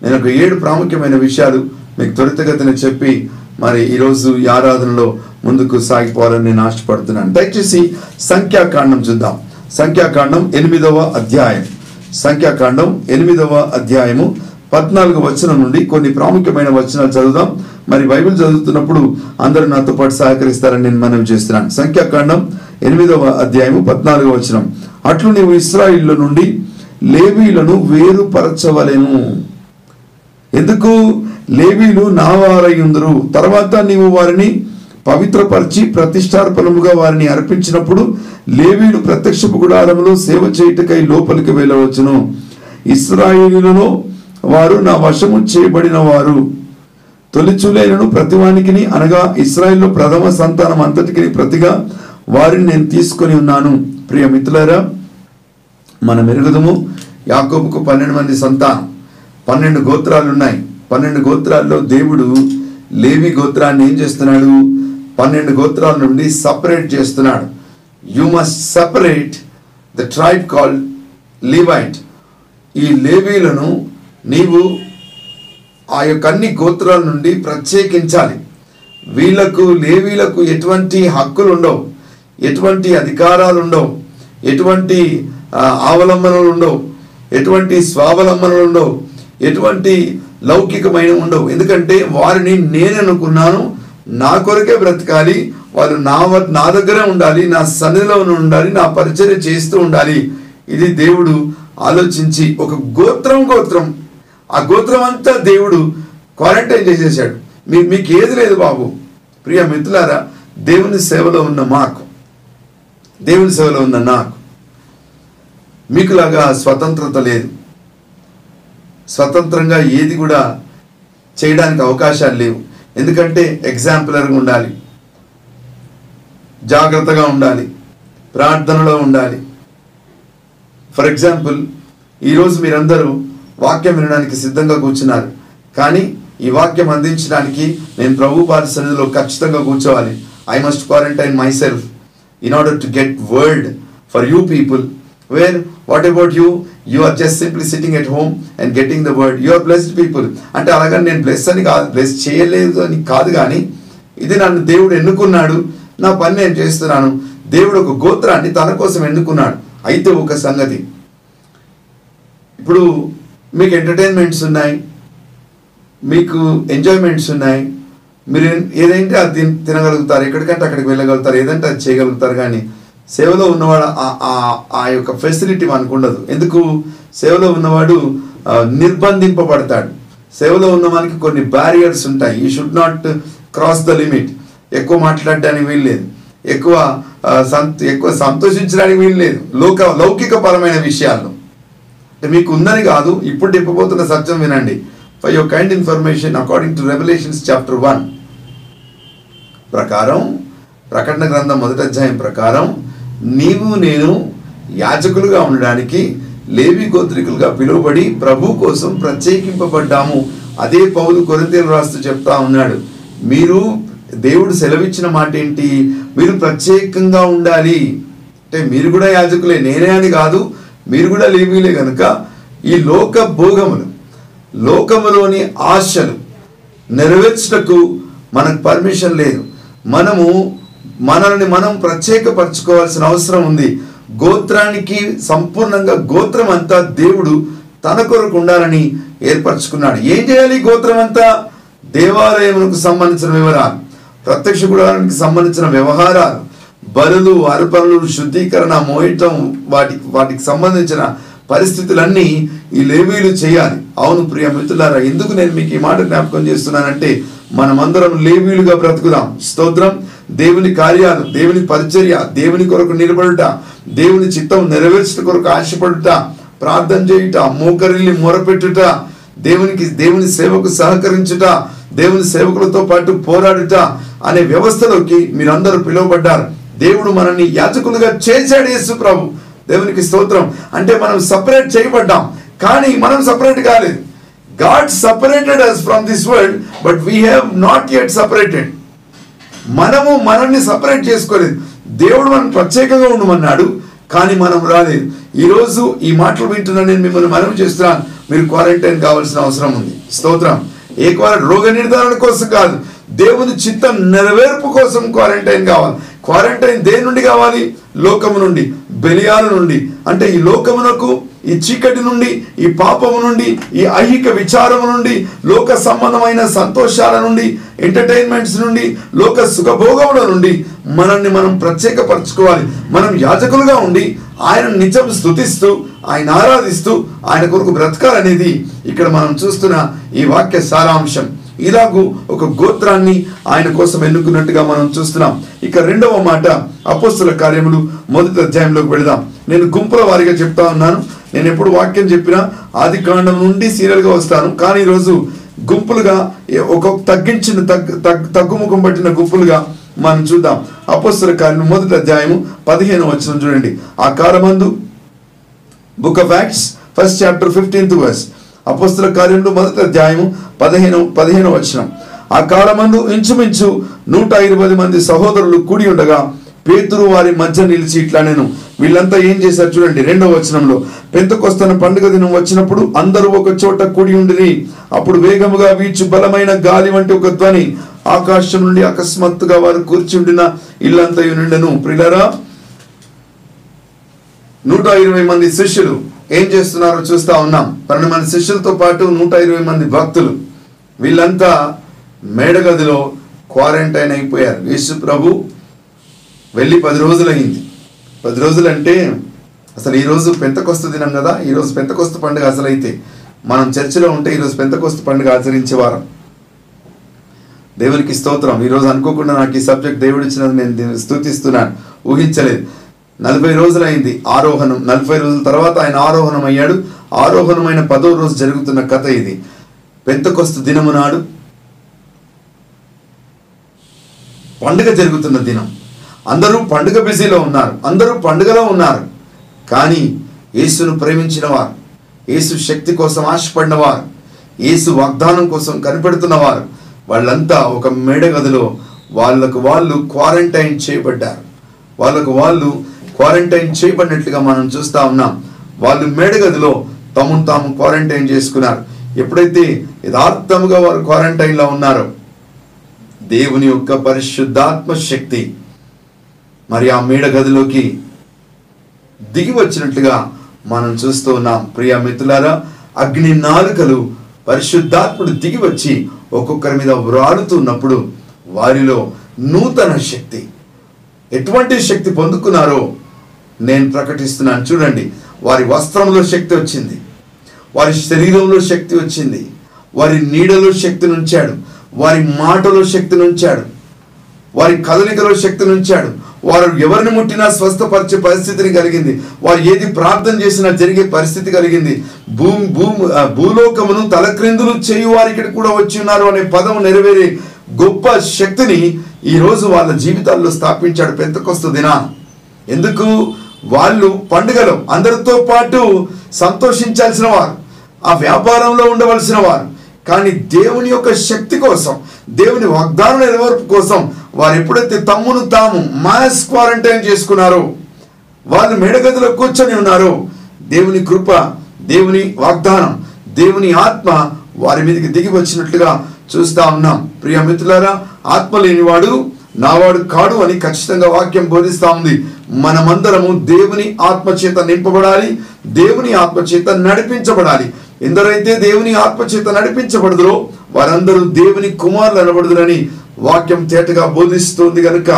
S1: నేను ఒక ఏడు ప్రాముఖ్యమైన విషయాలు మీకు త్వరితగతిన చెప్పి మరి ఈరోజు ఈ ఆరాధనలో ముందుకు సాగిపోవాలని నేను ఆశపడుతున్నాను. దయచేసి సంఖ్యాకాండం చూద్దాం. సంఖ్యాకాండం ఎనిమిదవ అధ్యాయం. సంఖ్యాకాండం ఎనిమిదవ అధ్యాయము పద్నాలుగు వచనం నుండి కొన్ని ప్రాముఖ్యమైన వచనాలు చదువుదాం. మరి బైబిల్ చదువుతున్నప్పుడు అందరూ నాతో పాటు సహకరిస్తారని నేను మనవి చేస్తున్నాను. సంఖ్యాకాండం ఎనిమిదవ అధ్యాయము పద్నాలుగవ వచనం. అట్లు నీవు ఇస్రాయిల్లో నుండి లేవీలను వేరుపరచవలేము ఎందుకు? లేవీలు నా తర్వాత నీవు వారిని పవిత్రపరిచి ప్రతిష్టార్పణముగా వారిని అర్పించినప్పుడు లేవీలు ప్రత్యక్షపు గుడారంలో సేవ చేయుటకై లోపలికి వెళ్ళవచ్చును. ఇస్రాయిలులో వారు నా వశము చేయబడిన వారు. తొలిచూలేలను ప్రతివానికిని అనగా ఇస్రాయిల్లో ప్రథమ సంతానం అంతటికి ప్రతిగా వారిని నేను తీసుకొని ఉన్నాను. ప్రియ మిత్రులారా మనం ఎరుగుదము యాకోబుకు పన్నెండు మంది సంతానం. పన్నెండు గోత్రాలు ఉన్నాయి పన్నెండు గోత్రాల్లో దేవుడు లేవి గోత్రాన్ని ఏం చేస్తున్నాడు? పన్నెండు గోత్రాల నుండి సపరేట్ చేస్తున్నాడు. You must separate the tribe call Levite ఈ లేవీలను నీవు ఆ యొక్క అన్ని గోత్రాల నుండి ప్రత్యేకించాలి. వీళ్ళకు లేవీలకు ఎటువంటి హక్కులు ఉండవు. ఎటువంటి అధికారాలు ఉండవు. ఎటువంటి అవలంబనలు ఉండవు. ఎటువంటి స్వావలంబనలు ఉండవు. ఎటువంటి లౌకికమైన ఉండవు. ఎందుకంటే వారిని నేను అనుకున్నాను నా కొరకే బ్రతకాలి వాళ్ళు నా వ- నా దగ్గరే ఉండాలి నా సన్నిధిలో ఉండాలి నా పరిచర్య చేస్తూ ఉండాలి. ఇది దేవుడు ఆలోచించి ఒక గోత్రం గోత్రం ఆ గోత్రం అంతా దేవుడు క్వారంటైన్ చేసేసాడు. మీ మీకు ఏది లేదు బాబు. ప్రియ మిత్రులారా దేవుని సేవలో ఉన్న మాకు. దేవుని సేవలో ఉన్న నాకు. మీకులాగా స్వతంత్రత లేదు. స్వతంత్రంగా ఏది కూడా చేయడానికి అవకాశాలు లేవు. ఎందుకంటే ఎగ్జాంపులర్గా ఉండాలి. జాగ్రత్తగా ఉండాలి. ప్రార్థనలో ఉండాలి. ఫర్ ఎగ్జాంపుల్ ఈరోజు మీరందరూ వాక్యం వినడానికి సిద్ధంగా కూర్చున్నారు. కానీ ఈ వాక్యం అందించడానికి నేను ప్రభు పాద సన్నిధిలో ఖచ్చితంగా కూర్చోవాలి. I must quarantine myself in order to get word for you people where what about you you are just simply sitting at home and getting the word you are blessed people అంటే అలాగని నేను bless అని కాదు bless చేయలేదు అని కాదు కానీ ఇది నన్ను దేవుడు ఎన్నుకున్నాడు. నా పని నేను చేస్తున్నాను. దేవుడు ఒక గోత్రాన్ని తన కోసం ఎన్నుకున్నాడు. అయితే ఒక సంగతి. ఇప్పుడు మీకు ఎంటర్టైన్మెంట్స్ ఉన్నాయి మీకు ఎంజాయ్మెంట్స్ ఉన్నాయి మీరు ఏదైతే అది తినగలుగుతారు ఎక్కడికంటే అక్కడికి వెళ్ళగలుగుతారు ఏదంటే అది చేయగలుగుతారు కానీ సేవలో ఉన్నవాడు ఆ- ఆ- యొక్క ఫెసిలిటీ మనకు ఉండదు. ఎందుకు? సేవలో ఉన్నవాడు నిర్బంధింపబడతాడు. సేవలో ఉన్న కొన్ని బ్యారియర్స్ ఉంటాయి. He should not cross the limit ఎక్కువ మాట్లాడడానికి వీల్లేదు ఎక్కువ సంత ఎక్కువ సంతోషించడానికి వీల్లేదు లోక లౌకిక పరమైన విషయాల్లో అంటే మీకు ఉందని కాదు ఇప్పుడు చెప్పబోతున్న సత్యం వినండి. For your kind information according to revolutions chapter one ప్రకారం ప్రకటన గ్రంథం మొదటి అధ్యాయం ప్రకారం నీవు నేను యాజకులుగా ఉండడానికి లేవి గోత్రికులుగా పిలువబడి ప్రభు కోసం ప్రత్యేకింపబడ్డాము. అదే పౌలు కొరింతీలు రాస్తూ చెప్తా ఉన్నాడు. మీరు దేవుడు సెలవిచ్చిన మాట ఏంటి? మీరు ప్రత్యేకంగా ఉండాలి. అంటే మీరు కూడా యాజకులే నేనే అని కాదు మీరు కూడా లేమీలే కనుక ఈ లోక భోగములు లోకములోని ఆశలు నెరవేర్చుటకు మనకు పర్మిషన్ లేదు. మనము మనల్ని మనం ప్రత్యేకపరచుకోవాల్సిన అవసరం ఉంది. గోత్రానికి సంపూర్ణంగా గోత్రం అంతా దేవుడు తన కొరకు ఉండాలని ఏర్పరచుకున్నాడు. ఏం చేయాలి గోత్రం అంతా దేవాలయములకు సంబంధించిన వివరాలు ప్రత్యక్ష గుడానికి సంబంధించిన వ్యవహారాలు బరులు అర్పణలు శుద్ధీకరణ మోయటం వాటికి వాటికి సంబంధించిన పరిస్థితులన్నీ ఈ లేవీలు చేయాలి. అవును ప్రియ మిత్రులారా ఎందుకు నేను మీకు ఈ మాట జ్ఞాపకం చేస్తున్నానంటే మనమందరం లేవీలుగా బ్రతుకుదాం. స్తోత్రం దేవుని కార్యాలు దేవుని పరిచర్య దేవుని కొరకు నిలబడుట దేవుని చిత్తం నెరవేర్చుట కొరకు ఆశపడుట ప్రార్థన చేయుట మోకరిల్లి మొరపెట్టుట దేవునికి దేవుని సేవకు సహకరించుట దేవుని సేవకులతో పాటు పోరాడుట అనే వ్యవస్థలోకి మీరందరూ పిలువబడ్డారు. దేవుడు మనల్ని యాజకులుగా చేశాడు యేసు ప్రభు. దేవునికి స్తోత్రం. అంటే మనం సపరేట్ చేయబడ్డాం. కానీ మనం సపరేట్ కాలేదు. God separated us from this world but we have not yet separated మనము మనల్ని సపరేట్ చేసుకోలేదు. దేవుడు మనం ప్రత్యేకంగా ఉండమన్నాడు కానీ మనం రాలేదు. ఈరోజు ఈ మాటలు వింటున్నా నేను మిమ్మల్ని మనం చేస్తున్నాను మీరు క్వారంటైన్ కావాల్సిన అవసరం ఉంది. స్తోత్రం. ఏ క్వార రోగ నిర్ధారణ కోసం కాదు. దేవుని చిత్తం నెరవేర్పు కోసం క్వారంటైన్ కావాలి. క్వారంటైన్ దేని నుండి కావాలి లోకము నుండి బెలియాల నుండి. అంటే ఈ లోకమునకు ఈ చీకటి నుండి ఈ పాపము నుండి ఈ ఐహిక విచారము నుండి లోక సంబంధమైన సంతోషాల నుండి ఎంటర్టైన్మెంట్స్ నుండి లోక సుఖభోగముల నుండి మనల్ని మనం ప్రత్యేకపరచుకోవాలి. మనం యాజకులుగా ఉండి ఆయన నిజం స్థుతిస్తూ ఆయన ఆరాధిస్తూ ఆయన కొరకు బ్రతకాలనేది ఇక్కడ మనం చూస్తున్న ఈ వాక్య సారాంశం. ఇలాగూ ఒక గోత్రాన్ని ఆయన కోసం ఎన్నుకున్నట్టుగా మనం చూస్తున్నాం. ఇక రెండవ మాట అపోస్తుల కార్యములు మొదటి అధ్యాయంలోకి వెళదాం. నేను గుంపుల వారిగా చెప్తా ఉన్నాను. నేను ఎప్పుడు వాక్యం చెప్పినా ఆది కాండం నుండి సీరియల్గా వస్తాను. కానీ ఈరోజు గుంపులుగా ఒక తగ్గించిన తగ్గు తగ్గుముఖం పట్టిన గుంపులుగా మనం చూద్దాం. అపోస్తుల కార్యం మొదటి అధ్యాయము పదిహేను వచ్చిన చూడండి. ఆ కాలమందు book of Acts first chapter fifteenth verse. అపోస్తుల కార్యంలో మొదటి అధ్యాయం పదిహేను పదిహేను వచనం. ఆ కాలమందు ఇంచుమించు నూట ఇరవై మంది సహోదరులు కూడి ఉండగా పేతురు వారి మధ్య నిలిచి ఇట్లా నేను. వీళ్ళంతా ఏం చేశారు చూడండి రెండవ వచనంలో. పెంతకొస్తున్న పండుగ దినం వచ్చినప్పుడు అందరూ ఒక చోట కూడి ఉండిరి. అప్పుడు వేగముగా వీచు బలమైన గాలి వంటి ఒక ధ్వని ఆకాశం నుండి అకస్మాత్తుగా వారు కూర్చి ఉండిన ఇల్లంతా నిండెను. ప్రిలరా నూట ఇరవై మంది శిష్యులు ఏం చేస్తున్నారో చూస్తా ఉన్నాం. పన్నెండు మంది శిష్యులతో పాటు నూట ఇరవై మంది భక్తులు. వీళ్ళంతా మేడగదిలో క్వారంటైన్ అయిపోయారు. యేసు ప్రభు వెళ్ళి పది రోజులు అయింది పది రోజులు అంటే అసలు ఈరోజు పెంతకొస్తు దినం కదా. ఈరోజు పెంతకొస్తు పండుగ అసలైతే మనం చర్చిలో ఉంటే ఈరోజు పెంతకొస్తు పండుగ ఆచరించేవారం దేవునికి స్తోత్రం. ఈరోజు అనుకోకుండా నాకు ఈ సబ్జెక్ట్ దేవుడు ఇచ్చినందుకు నేను స్థుతిస్తున్నాను. స్తుతిస్తున్నాను ఊహించలేదు. నలభై రోజులైంది ఆరోహణం. నలభై రోజుల తర్వాత ఆయన ఆరోహణం అయ్యాడు ఆరోహణమైన పదో రోజు జరుగుతున్న కథ ఇది. పెంతకొస్తు దినము నాడు పండుగ జరుగుతున్న దినం. అందరూ పండుగ బిజీలో ఉన్నారు. అందరూ పండుగలో ఉన్నారు. కానీ యేసును ప్రేమించిన వారు యేసు శక్తి కోసం ఆశపడిన వారు యేసు వాగ్దానం కోసం కనిపెడుతున్నవారు వాళ్ళంతా ఒక మేడగదిలో వాళ్ళకు వాళ్ళు క్వారంటైన్ చేయబడ్డారు. వాళ్ళకు వాళ్ళు క్వారంటైన్ చేయబడినట్లుగా మనం చూస్తా ఉన్నాం. వాళ్ళు మేడగదిలో తమను తాము క్వారంటైన్ చేసుకున్నారు. ఎప్పుడైతే యథార్థముగా వారు క్వారంటైన్లో ఉన్నారో దేవుని యొక్క పరిశుద్ధాత్మ శక్తి మరి ఆ మేడ గదిలోకి దిగి వచ్చినట్లుగా మనం చూస్తూ ఉన్నాం. ప్రియ మిత్రులారా అగ్ని నాలుకలు పరిశుద్ధాత్ముడు దిగి వచ్చి ఒక్కొక్కరి మీద వ్రాలుతున్నప్పుడు వారిలో నూతన శక్తి. ఎటువంటి శక్తి పొందుకున్నారో నేను ప్రకటిస్తున్నాను. చూడండి వారి వస్త్రంలో శక్తి వచ్చింది. వారి శరీరంలో శక్తి వచ్చింది. వారి నీడలో శక్తిని ఉంచాడు. వారి మాటలో శక్తిని ఉంచాడు. వారి కదలికలో శక్తిని ఉంచాడు. వారు ఎవరిని ముట్టినా స్వస్థపరిచే పరిస్థితిని కలిగింది. వారు ఏది ప్రార్థన చేసినా జరిగే పరిస్థితి కలిగింది. భూమి భూమి భూలోకమును తలక్రిందులు చేయు వారి ఇక్కడ కూడా వచ్చి ఉన్నారు అనే పదం నెరవేరే గొప్ప శక్తిని ఈరోజు వాళ్ళ జీవితాల్లో స్థాపించాడు పెంతకొస్తు దినా ఎందుకు? వాళ్ళు పండుగలు అందరితో పాటు సంతోషించాల్సిన వారు ఆ వ్యాపారంలో ఉండవలసిన వారు. కానీ దేవుని యొక్క శక్తి కోసం దేవుని వాగ్దానం నెరవేర్పు కోసం వారు ఎప్పుడైతే తమ్మును తాము మాస్ క్వారంటైన్ చేసుకున్నారో వాళ్ళు మేడగదిలో కూర్చొని ఉన్నారు దేవుని కృప దేవుని వాగ్దానం దేవుని ఆత్మ వారి మీదకి దిగి వచ్చినట్లుగా చూస్తా ఉన్నాం. ప్రియ మిత్రులారా ఆత్మ లేనివాడు నావాడు కాడు అని ఖచ్చితంగా వాక్యం బోధిస్తా ఉంది. మనమందరము దేవుని ఆత్మ చేత నింపబడాలి దేవుని ఆత్మ చేత నడిపించబడాలి. ఎందరైతే దేవుని ఆత్మచేత నడిపించబడదురో వారందరూ దేవుని కుమారులు అనబడుదురని వాక్యం తేటగా బోధిస్తుంది కనుక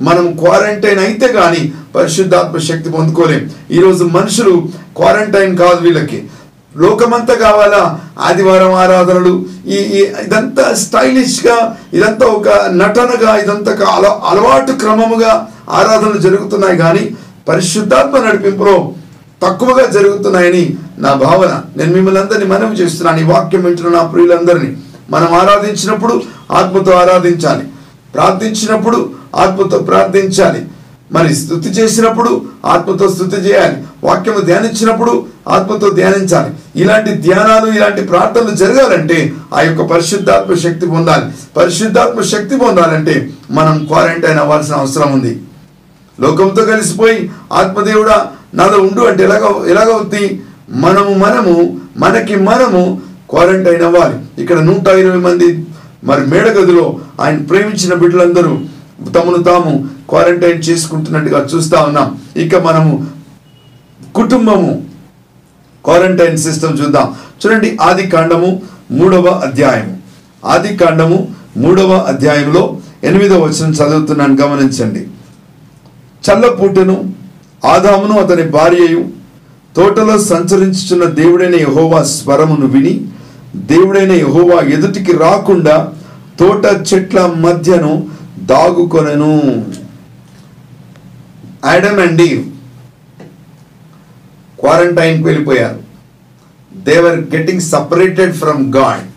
S1: మనం క్వారంటైన్ అయితే కానీ పరిశుద్ధాత్మ శక్తి పొందుకోలేం. ఈరోజు మనుషులు క్వారంటైన్ కాదు వీళ్ళకి. లోకమంతా కావాలా? ఆదివారం ఆరాధనలు. ఈ ఇదంతా స్టైలిష్గా ఇదంతా ఒక నటనగా ఇదంతా అల అలవాటు క్రమముగా ఆరాధనలు జరుగుతున్నాయి కానీ పరిశుద్ధాత్మ నడిపింపులో తక్కువగా జరుగుతున్నాయని నా భావన. నేను మిమ్మల్ని అందరినీ మనవి చేస్తున్నాను. ఈ వాక్యం వింటున్న నా ప్రియులందరినీ. మనం ఆరాధించినప్పుడు ఆత్మతో ఆరాధించాలి. ప్రార్థించినప్పుడు ఆత్మతో ప్రార్థించాలి. మరి స్థుతి చేసినప్పుడు ఆత్మతో స్థుతి చేయాలి. వాక్యము ధ్యానించినప్పుడు ఆత్మతో ధ్యానించాలి. ఇలాంటి ధ్యానాలు ఇలాంటి ప్రార్థనలు జరగాలంటే ఆ యొక్క పరిశుద్ధాత్మ శక్తి పొందాలి. పరిశుద్ధాత్మ శక్తి పొందాలంటే మనం క్వారంటైన్ అవ్వాల్సిన అవసరం ఉంది. లోకంతో కలిసిపోయి ఆత్మదేవుడా నాలో ఉండు అంటే ఎలాగ ఎలాగవుద్ది? మనము మనము మనకి మనము క్వారంటైన్ అవ్వాలి. ఇక్కడ నూట ఇరవై మంది మరి మేడగదిలో ఆయన ప్రేమించిన బిడ్డలందరూ తమను తాము క్వారంటైన్ చేసుకుంటున్నట్టుగా చూస్తా ఉన్నాం. ఇక మనము కుటుంబము క్వారంటైన్ సిస్టమ్ చూద్దాం. చూడండి ఆది కాండము మూడవ అధ్యాయము. ఆది కాండము మూడవ అధ్యాయంలో ఎనిమిదవ వచనం చదువుతున్నాను గమనించండి. చల్లపూటను ఆదామును అతని భార్యయు తోటలో సంచరించుచున్న దేవుడైన యహోవా స్వరమును విని దేవుడైన యహోవా ఎదుటికి రాకుండా తోట చెట్ల మధ్యను దాగుకొనెను. యాడమ్ అండ్ ఈవ్ క్వారంటైన్కి వెళ్ళిపోయారు. They're getting separated from God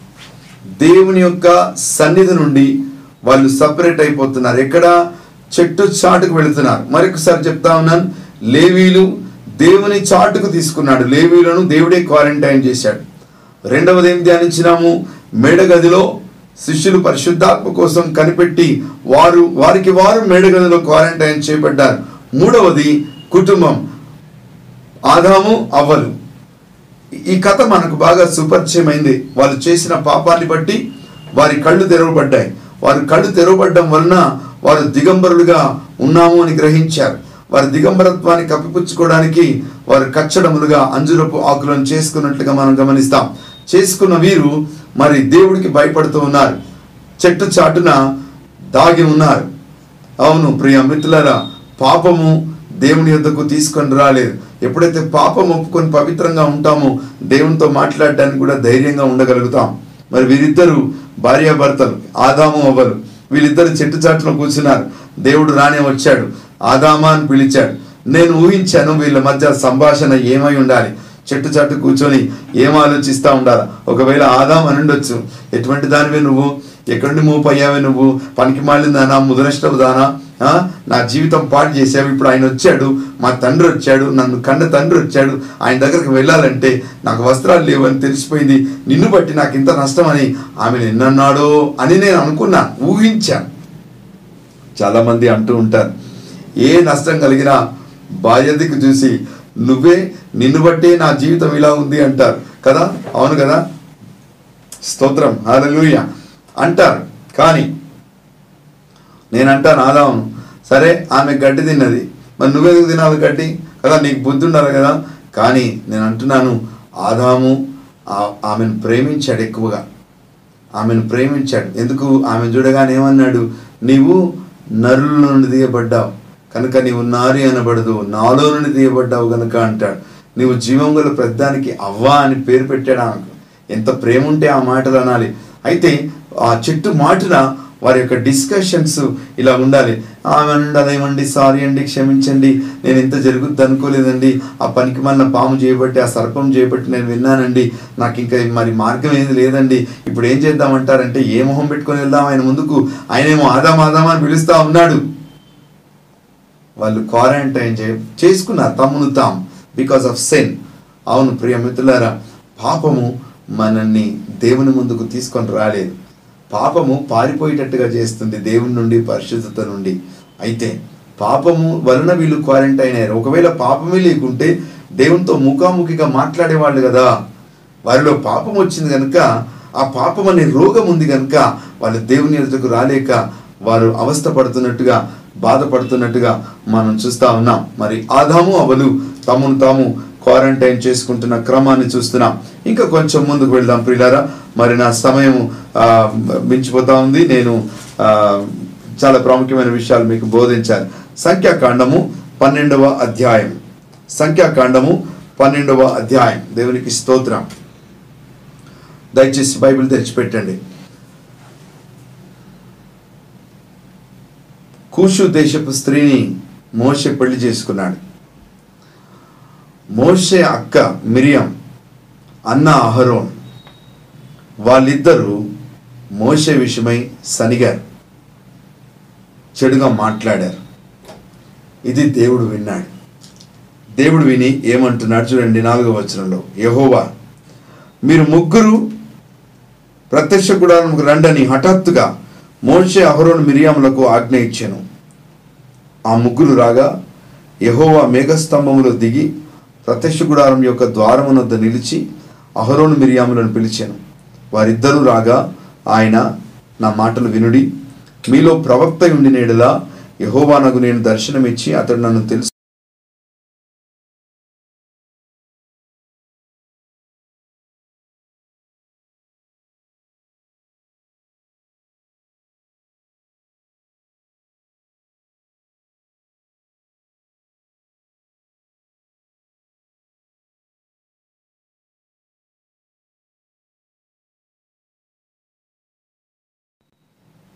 S1: దేవుని యొక్క సన్నిధి నుండి వాళ్ళు సపరేట్ అయిపోతున్నారు. ఎక్కడ? చెట్టు చాటుకు వెళుతున్నారు. మరొకసారి చెప్తా ఉన్నాను. లేవీలు దేవుని చాటుకు తీసుకున్నాడు. లేవీలను దేవుడే క్వారంటైన్ చేశాడు. రెండవది ఏం ధ్యానించినాము? మేడగదిలో శిష్యులు పరిశుద్ధాత్మ కోసం కనిపెట్టి వారు వారికి వారు మేడగదిలో క్వారంటైన్ చేపడ్డారు మూడవది కుటుంబం. ఆదాము అవ్వలు. ఈ కథ మనకు బాగా సుపరిచయమైంది. వాళ్ళు చేసిన పాపాన్ని బట్టి వారి కళ్ళు తెరవబడ్డాయి. వారి కళ్ళు తెరవబడ్డం వలన వారు దిగంబరులుగా ఉన్నాము అని గ్రహించారు. వారి దిగంబరత్వాన్ని కప్పిపుచ్చుకోవడానికి వారు కచ్చడములుగా అంజురపు ఆకులను చేసుకున్నట్లుగా మనం గమనిస్తాం. చేసుకున్న వీరు మరి దేవుడికి భయపడుతూ ఉన్నారు. చెట్టు చాటున దాగి ఉన్నారు. అవును ప్రియ మిత్రులరా పాపము దేవుని యొద్దకు తీసుకొని రాలేదు. ఎప్పుడైతే పాపం ఒప్పుకొని పవిత్రంగా ఉంటామో దేవునితో మాట్లాడడానికి కూడా ధైర్యంగా ఉండగలుగుతాం. మరి వీరిద్దరూ భార్యాభర్తలు ఆదాము అవ్వలు. వీళ్ళిద్దరు చెట్టు చాటున కూర్చున్నారు. దేవుడు రానే వచ్చాడు. ఆదామా అని పిలిచాడు. నేను ఊహించాను వీళ్ళ మధ్య సంభాషణ ఏమై ఉండాలి. చెట్టు చాటు కూర్చొని ఏం ఆలోచిస్తూ ఉండాలి? ఒకవేళ ఆదాం అని ఉండొచ్చు ఎటువంటి దానివే నువ్వు? ఎక్కడి మూపు మూవ్ అయ్యావే నువ్వు? పనికి మాలిందానా ముదనష్టపు దానా? నా జీవితం పాడు చేసావు ఇప్పుడు ఆయన వచ్చాడు. మా తండ్రి వచ్చాడు. నన్ను కన్న తండ్రి వచ్చాడు. ఆయన దగ్గరికి వెళ్ళాలంటే నాకు వస్త్రాలు లేవని తెలిసిపోయింది. నిన్ను బట్టి నాకు ఇంత నష్టం అని ఆమె నిన్నన్నాడో అని నేను అనుకున్నా ఊహించాను చాలామంది అంటూ ఉంటారు ఏ నష్టం కలిగినా బాధ్యతకు చూసి నువ్వే నిన్ను బట్టే నా జీవితం ఇలా ఉంది అంటారు. కదా? అవును కదా? స్తోత్రం. హాలూయ అంటారు. కానీ నేను అంటాను ఆదాము సరే ఆమె గడ్డి తిన్నది. మరి నువ్వెందుకు తినాలి గడ్డి? కదా నీకు బుద్ధి ఉండాలి కదా? కానీ నేను అంటున్నాను ఆదాము ఆమెను ప్రేమించాడు ఎక్కువగా. ఆమెను ప్రేమించాడు. ఎందుకు? ఆమెను చూడగానే ఏమన్నాడు? నీవు నరుల నుండి తీయబడ్డావు కనుక నీవు నారి అనబడదు నాలో నుండి తీయబడ్డావు కనుక అంటాడు. నీవు జీవం గల ప్రద్దానికి అవ్వా అని పేరు పెట్టాడు ఆమెకు ఎంత ప్రేమ ఉంటే ఆ మాటలు అనాలి. అయితే ఆ చెట్టు మాటల వారి యొక్క డిస్కషన్స్ ఇలా ఉండాలి. ఆమె ఉండాలి ఏమండి సారీ అండి క్షమించండి నేను ఇంత జరుగుద్ది అనుకోలేదండి. ఆ పనికి మళ్ళీ పాము చేయబట్టి ఆ సర్పం చేయబట్టి నేను విన్నానండి. నాకు ఇంకా మరి మార్గం ఏది లేదండి. ఇప్పుడు ఏం చేద్దామంటారంటే ఏ మొహం పెట్టుకొని వెళ్దాం? ఆయన ముందుకు ఆయనేమో ఆదాం ఆదాం అని పిలుస్తా ఉన్నాడు. వాళ్ళు క్వారంటైన్ చే చేసుకున్నారు తమ్మును తాము బికాస్ ఆఫ్ సెన్ అవును ప్రియమిత్రులారా పాపము మనల్ని దేవుని ముందుకు తీసుకొని రాలేదు. పాపము పారిపోయేటట్టుగా చేస్తుంది దేవుని నుండి పరిశుద్ధత నుండి. అయితే పాపము వలన వీళ్ళు క్వారంటైన్ అయ్యారు ఒకవేళ పాపమే లేకుంటే దేవునితో ముఖాముఖిగా మాట్లాడేవాళ్ళు కదా. వారిలో పాపం వచ్చింది కనుక ఆ పాపం అనే రోగం ఉంది కనుక వాళ్ళు దేవుని ఎదుటకు రాలేక వారు అవస్థ పడుతున్నట్టుగా బాధపడుతున్నట్టుగా మనం చూస్తా ఉన్నాం. మరి ఆదాము అవలు తమను తాము క్వారంటైన్ చేసుకుంటున్న క్రమాన్ని చూస్తున్నాం. ఇంకా కొంచెం ముందుకు వెళ్దాం ప్రియులారా. మరి నా సమయం మించిపోతా ఉంది. నేను చాలా ప్రాముఖ్యమైన విషయాలు మీకు బోధించాలి సంఖ్యాకాండము పన్నెండవ అధ్యాయం. సంఖ్యాకాండము పన్నెండవ అధ్యాయం. దేవునికి స్తోత్రం. దయచేసి బైబిల్ తెరిచిపెట్టండి. కూషు దేశపు స్త్రీని మోషే పెళ్ళి చేసుకున్నాడు. మోషే అక్క మిరియం అన్న అహరోన్ వాళ్ళిద్దరూ మోషే విషయమై సనిగారు. చెడుగా మాట్లాడారు. ఇది దేవుడు విన్నాడు. దేవుడు విని ఏమంటున్నాడు చూడండి నాలుగో వచనంలో. యహోవా మీరు ముగ్గురు ప్రత్యక్ష గుడాలకు రండని హఠాత్తుగా మోషే అహరోను మిరియాములకు ఆజ్ఞ ఇచ్చాను. ఆ ముగ్గురు రాగా యహోవా మేఘస్తంభములో దిగి ప్రత్యక్ష గుడారం యొక్క ద్వారమునొద్ద నిలిచి అహరోను మిరియాములను పిలిచాను. వారిద్దరూ రాగా ఆయన నా మాటలు వినుడి. మీలో ప్రవక్త ఉండి నేడులా యహోవానకు నేను దర్శనమిచ్చి అతడు నన్ను తెలుసు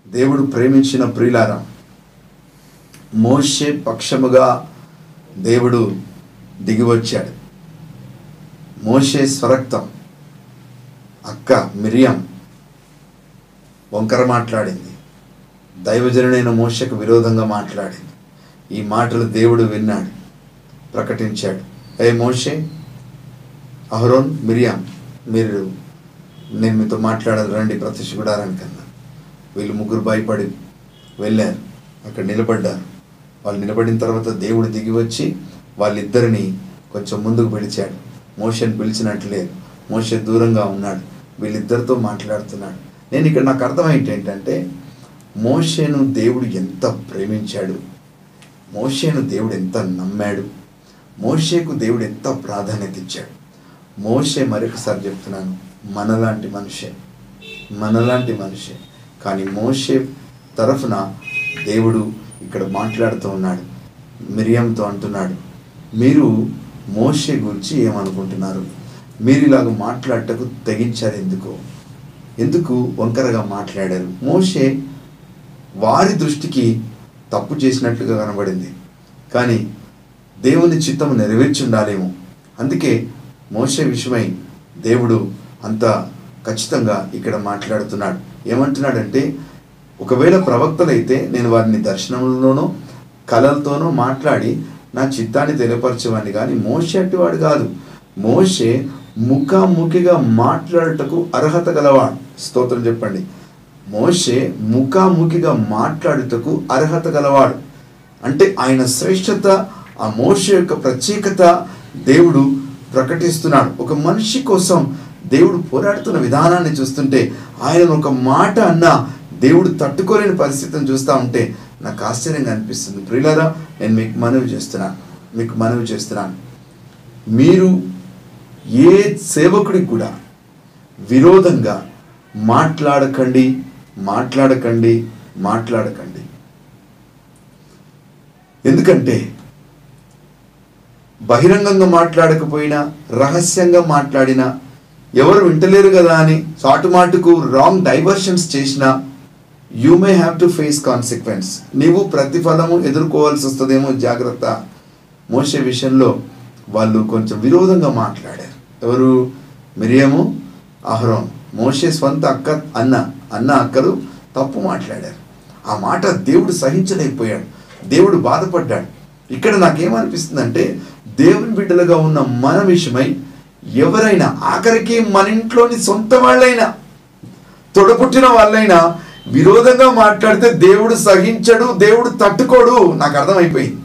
S1: దేవుడు ప్రేమించిన ప్రియులారా మోషే పక్షముగా దేవుడు దిగివచ్చాడు. మోషే స్వరక్తం అక్క మిరియం వంకర మాట్లాడింది. దైవజనుడైన మోషకు విరోధంగా మాట్లాడింది. ఈ మాటలు దేవుడు విన్నాడు ప్రకటించాడు. ఏ మోషే అహరోన్ మిరియాం మీరు నేను మీతో మాట్లాడాలి రండి ప్రత్యక్ష గుడారానికన్నా. వీళ్ళు ముగ్గురు భయపడి వెళ్ళారు. అక్కడ నిలబడ్డారు. వాళ్ళు నిలబడిన తర్వాత దేవుడు దిగి వచ్చి వాళ్ళిద్దరిని కొంచెం ముందుకు పిలిచాడు. మోషన్ పిలిచినట్లు లేదు. మోషే దూరంగా ఉన్నాడు. వీళ్ళిద్దరితో మాట్లాడుతున్నాడు. నేను ఇక్కడ నాకు అర్థమైంది ఏంటంటే మోషేను దేవుడు ఎంత ప్రేమించాడు? మోషేను దేవుడు ఎంత నమ్మాడు? మోషేకు దేవుడు ఎంత ప్రాధాన్యత ఇచ్చాడు? మోషే మరొకసారి చెప్తున్నాను. మనలాంటి మనిషే. మనలాంటి మనిషే. కానీ మోషే తరఫున దేవుడు ఇక్కడ మాట్లాడుతూ ఉన్నాడు. మిరియంతో అంటున్నాడు మీరు మోషే గురించి ఏమనుకుంటున్నారు? మీరు ఇలాగ మాట్లాడటకు తెగించారు ఎందుకు? ఎందుకు వంకరగా మాట్లాడారు? మోషే వారి దృష్టికి తప్పు చేసినట్లుగా కనబడింది. కానీ దేవుని చిత్తం నెరవేర్చి ఉండాలేమో. అందుకే మోషే విషయమై దేవుడు అంత ఖచ్చితంగా ఇక్కడ మాట్లాడుతున్నాడు. ఏమంటున్నాడంటే ఒకవేళ ప్రవక్తలైతే నేను వారిని దర్శనంలోనో కళలతోనో మాట్లాడి నా చిత్తాన్ని తెలియపరచేవాడిని కానీ మోషే అట్టివాడు కాదు. మోషే ముఖాముఖిగా మాట్లాడటకు అర్హత గలవాడు. స్తోత్రం చెప్పండి. మోషే ముఖాముఖిగా మాట్లాడుటకు అర్హత గలవాడు. అంటే ఆయన శ్రేష్టత ఆ మోష యొక్క ప్రత్యేకత దేవుడు ప్రకటిస్తున్నాడు. ఒక మనిషి కోసం దేవుడు పోరాడుతున్న విధానాన్ని చూస్తుంటే ఆయన ఒక మాట అన్న దేవుడు తట్టుకోలేని పరిస్థితిని చూస్తూ ఉంటే నాకు ఆశ్చర్యంగా అనిపిస్తుంది. ప్రియులరా నేను మీకు మనవి చేస్తున్నాను మీకు మనవి చేస్తున్నాను మీరు ఏ సేవకుడికి కూడా విరోధంగా మాట్లాడకండి మాట్లాడకండి మాట్లాడకండి. ఎందుకంటే బహిరంగంగా మాట్లాడకపోయినా రహస్యంగా మాట్లాడినా ఎవరు వింటలేరు కదా అని సాటుమాటుకు రాంగ్ డైవర్షన్స్ చేసినా you may have to face consequence నీవు ప్రతిఫలము ఎదుర్కోవాల్సి వస్తుందేమో జాగ్రత్త. మోసే విషయంలో వాళ్ళు కొంచెం విరోధంగా మాట్లాడారు. ఎవరు? మిరియము అహరోన్. మోషే స్వంత అక్క అన్న అన్న అక్కలు తప్పు మాట్లాడారు. ఆ మాట దేవుడు సహించలేకపోయాడు. దేవుడు బాధపడ్డాడు. ఇక్కడ నాకేమనిపిస్తుందంటే దేవుని బిడ్డలుగా ఉన్న మన విషయమై ఎవరైనా ఆఖరికి మన ఇంట్లోని సొంత వాళ్ళైనా తొడపుట్టిన వాళ్ళైనా విరోధంగా మాట్లాడితే దేవుడు సహించడు దేవుడు తట్టుకోడు. నాకు అర్థమైపోయింది.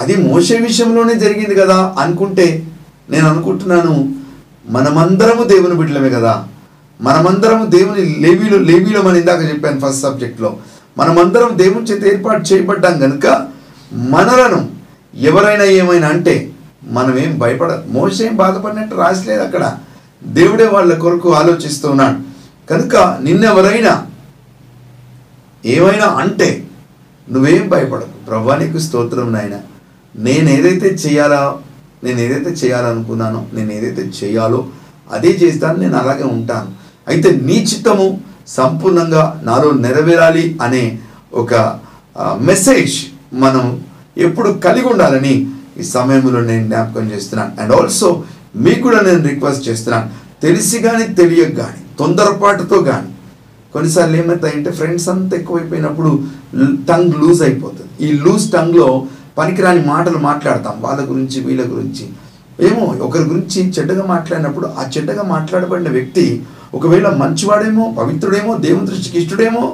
S1: అది మోసే విషయంలోనే జరిగింది కదా అనుకుంటే నేను అనుకుంటున్నాను మనమందరము దేవుని బిడ్డలమే కదా. మనమందరము దేవుని లేవీలో లేవీలో మనం ఇందాక చెప్పాను ఫస్ట్ సబ్జెక్ట్లో. మనమందరం దేవుని చేత ఏర్పాటు చేయబడ్డాం కనుక మనలను ఎవరైనా ఏమైనా అంటే మనం ఏం భయపడ మోసేం బాధపడినట్టు రాసలేదు అక్కడ. దేవుడే వాళ్ళ కొరకు ఆలోచిస్తూ ఉన్నాడు. కనుక నిన్నెవరైనా ఏమైనా అంటే నువ్వేం భయపడకు. ప్రభానికి స్తోత్రం నాయన. నేను ఏదైతే చేయాలా నేను ఏదైతే చేయాలనుకున్నానో నేను ఏదైతే చేయాలో అదే చేస్తాను నేను అలాగే ఉంటాను. అయితే నీ చిత్తము సంపూర్ణంగా నాలో నెరవేరాలి అనే ఒక మెసేజ్ మనం ఎప్పుడు కలిగి ఉండాలని ఈ సమయంలో నేను జ్ఞాపకం చేస్తున్నాను. అండ్ ఆల్సో మీకు కూడా నేను రిక్వెస్ట్ చేస్తున్నాను. తెలిసి కానీ తెలియక కానీ తొందరపాటుతో కానీ కొన్నిసార్లు ఏమవుతాయంటే ఫ్రెండ్స్ అంతా ఎక్కువైపోయినప్పుడు టంగ్ లూజ్ అయిపోతుంది. ఈ లూజ్ టంగ్లో పనికిరాని మాటలు మాట్లాడతాం వాళ్ళ గురించి వీళ్ళ గురించి. ఏమో ఒకరి గురించి చెడ్డగా మాట్లాడినప్పుడు ఆ చెడ్డగా మాట్లాడబడిన వ్యక్తి ఒకవేళ మంచివాడేమో పవిత్రుడేమో దేవుని దృష్టికి ఇష్టడేమో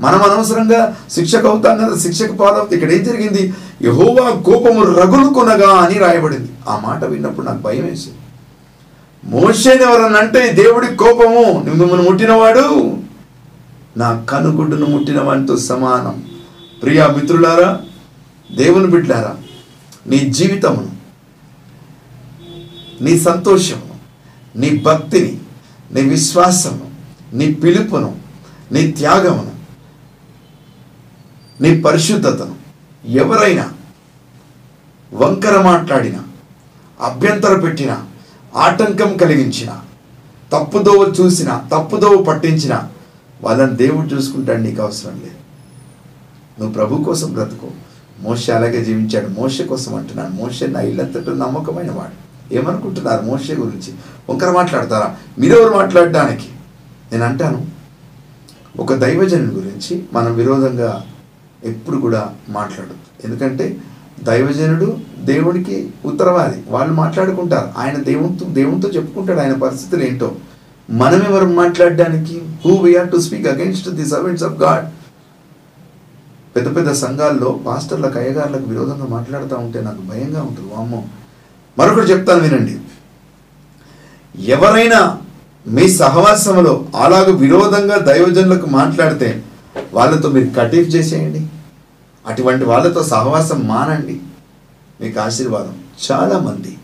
S1: మనం అనవసరంగా శిక్షకు అవుతాం కదా శిక్షకు పాలవుతుంది ఇక్కడ ఏం జరిగింది? యహోవా కోపము రగులుకొనగా అని రాయబడింది. ఆ మాట విన్నప్పుడు నాకు భయం వేసింది. మోషేని ఎవరన్నా అంటే దేవుడి కోపము మిమ్మల్ని ముట్టినవాడు నా కనుగుడ్డును ముట్టిన వానితో సమానం. ప్రియా మిత్రులారా దేవుని బిడ్డారా నీ జీవితమును నీ సంతోషమును నీ భక్తిని నీ విశ్వాసమును నీ పిలుపును నీ త్యాగమును నీ పరిశుద్ధతను ఎవరైనా వంకర మాట్లాడిన అభ్యంతర పెట్టిన ఆటంకం కలిగించిన తప్పుదోవ చూసిన తప్పుదోవ పట్టించిన వాళ్ళని దేవుడు చూసుకుంటాడు నీకు అవసరం లేదు. నువ్వు ప్రభు కోసం బ్రతుకు. మోషే అలాగే జీవించాడు. మోష కోసం అంటున్నాను. మోష నా ఇల్లంతటా నమ్మకమైన వాడు. ఏమనుకుంటున్నారు మోష గురించి? వంకర మాట్లాడతారా? మీరెవరు మాట్లాడడానికి? నేను అంటాను. ఒక దైవజనుని గురించి మనం విరోధంగా ఎప్పుడు కూడా మాట్లాడదు ఎందుకంటే దైవజనుడు దేవుడికి ఉత్తరవాది. వాళ్ళు మాట్లాడుకుంటారు. ఆయన దేవునితో దేవునితో చెప్పుకుంటాడు. ఆయన పరిస్థితులు ఏంటో. మనం ఎవరు మాట్లాడడానికి who we are to speak against the servants of God పెద్ద పెద్ద సంఘాల్లో పాస్టర్లకు అయ్యగారులకు విరోధంగా మాట్లాడుతూ ఉంటే నాకు భయంగా ఉంటుంది. వామ్మో. మరొకటి చెప్తాను వినండి. ఎవరైనా మీ సహవాసంలో అలాగ విరోధంగా దైవజనులకు మాట్లాడితే వాళ్ళతో మీరు కటీఫ్ చేసేయండి. అటువంటి వాళ్ళతో సహవాసం మానండి. మీకు ఆశీర్వాదం. చాలామంది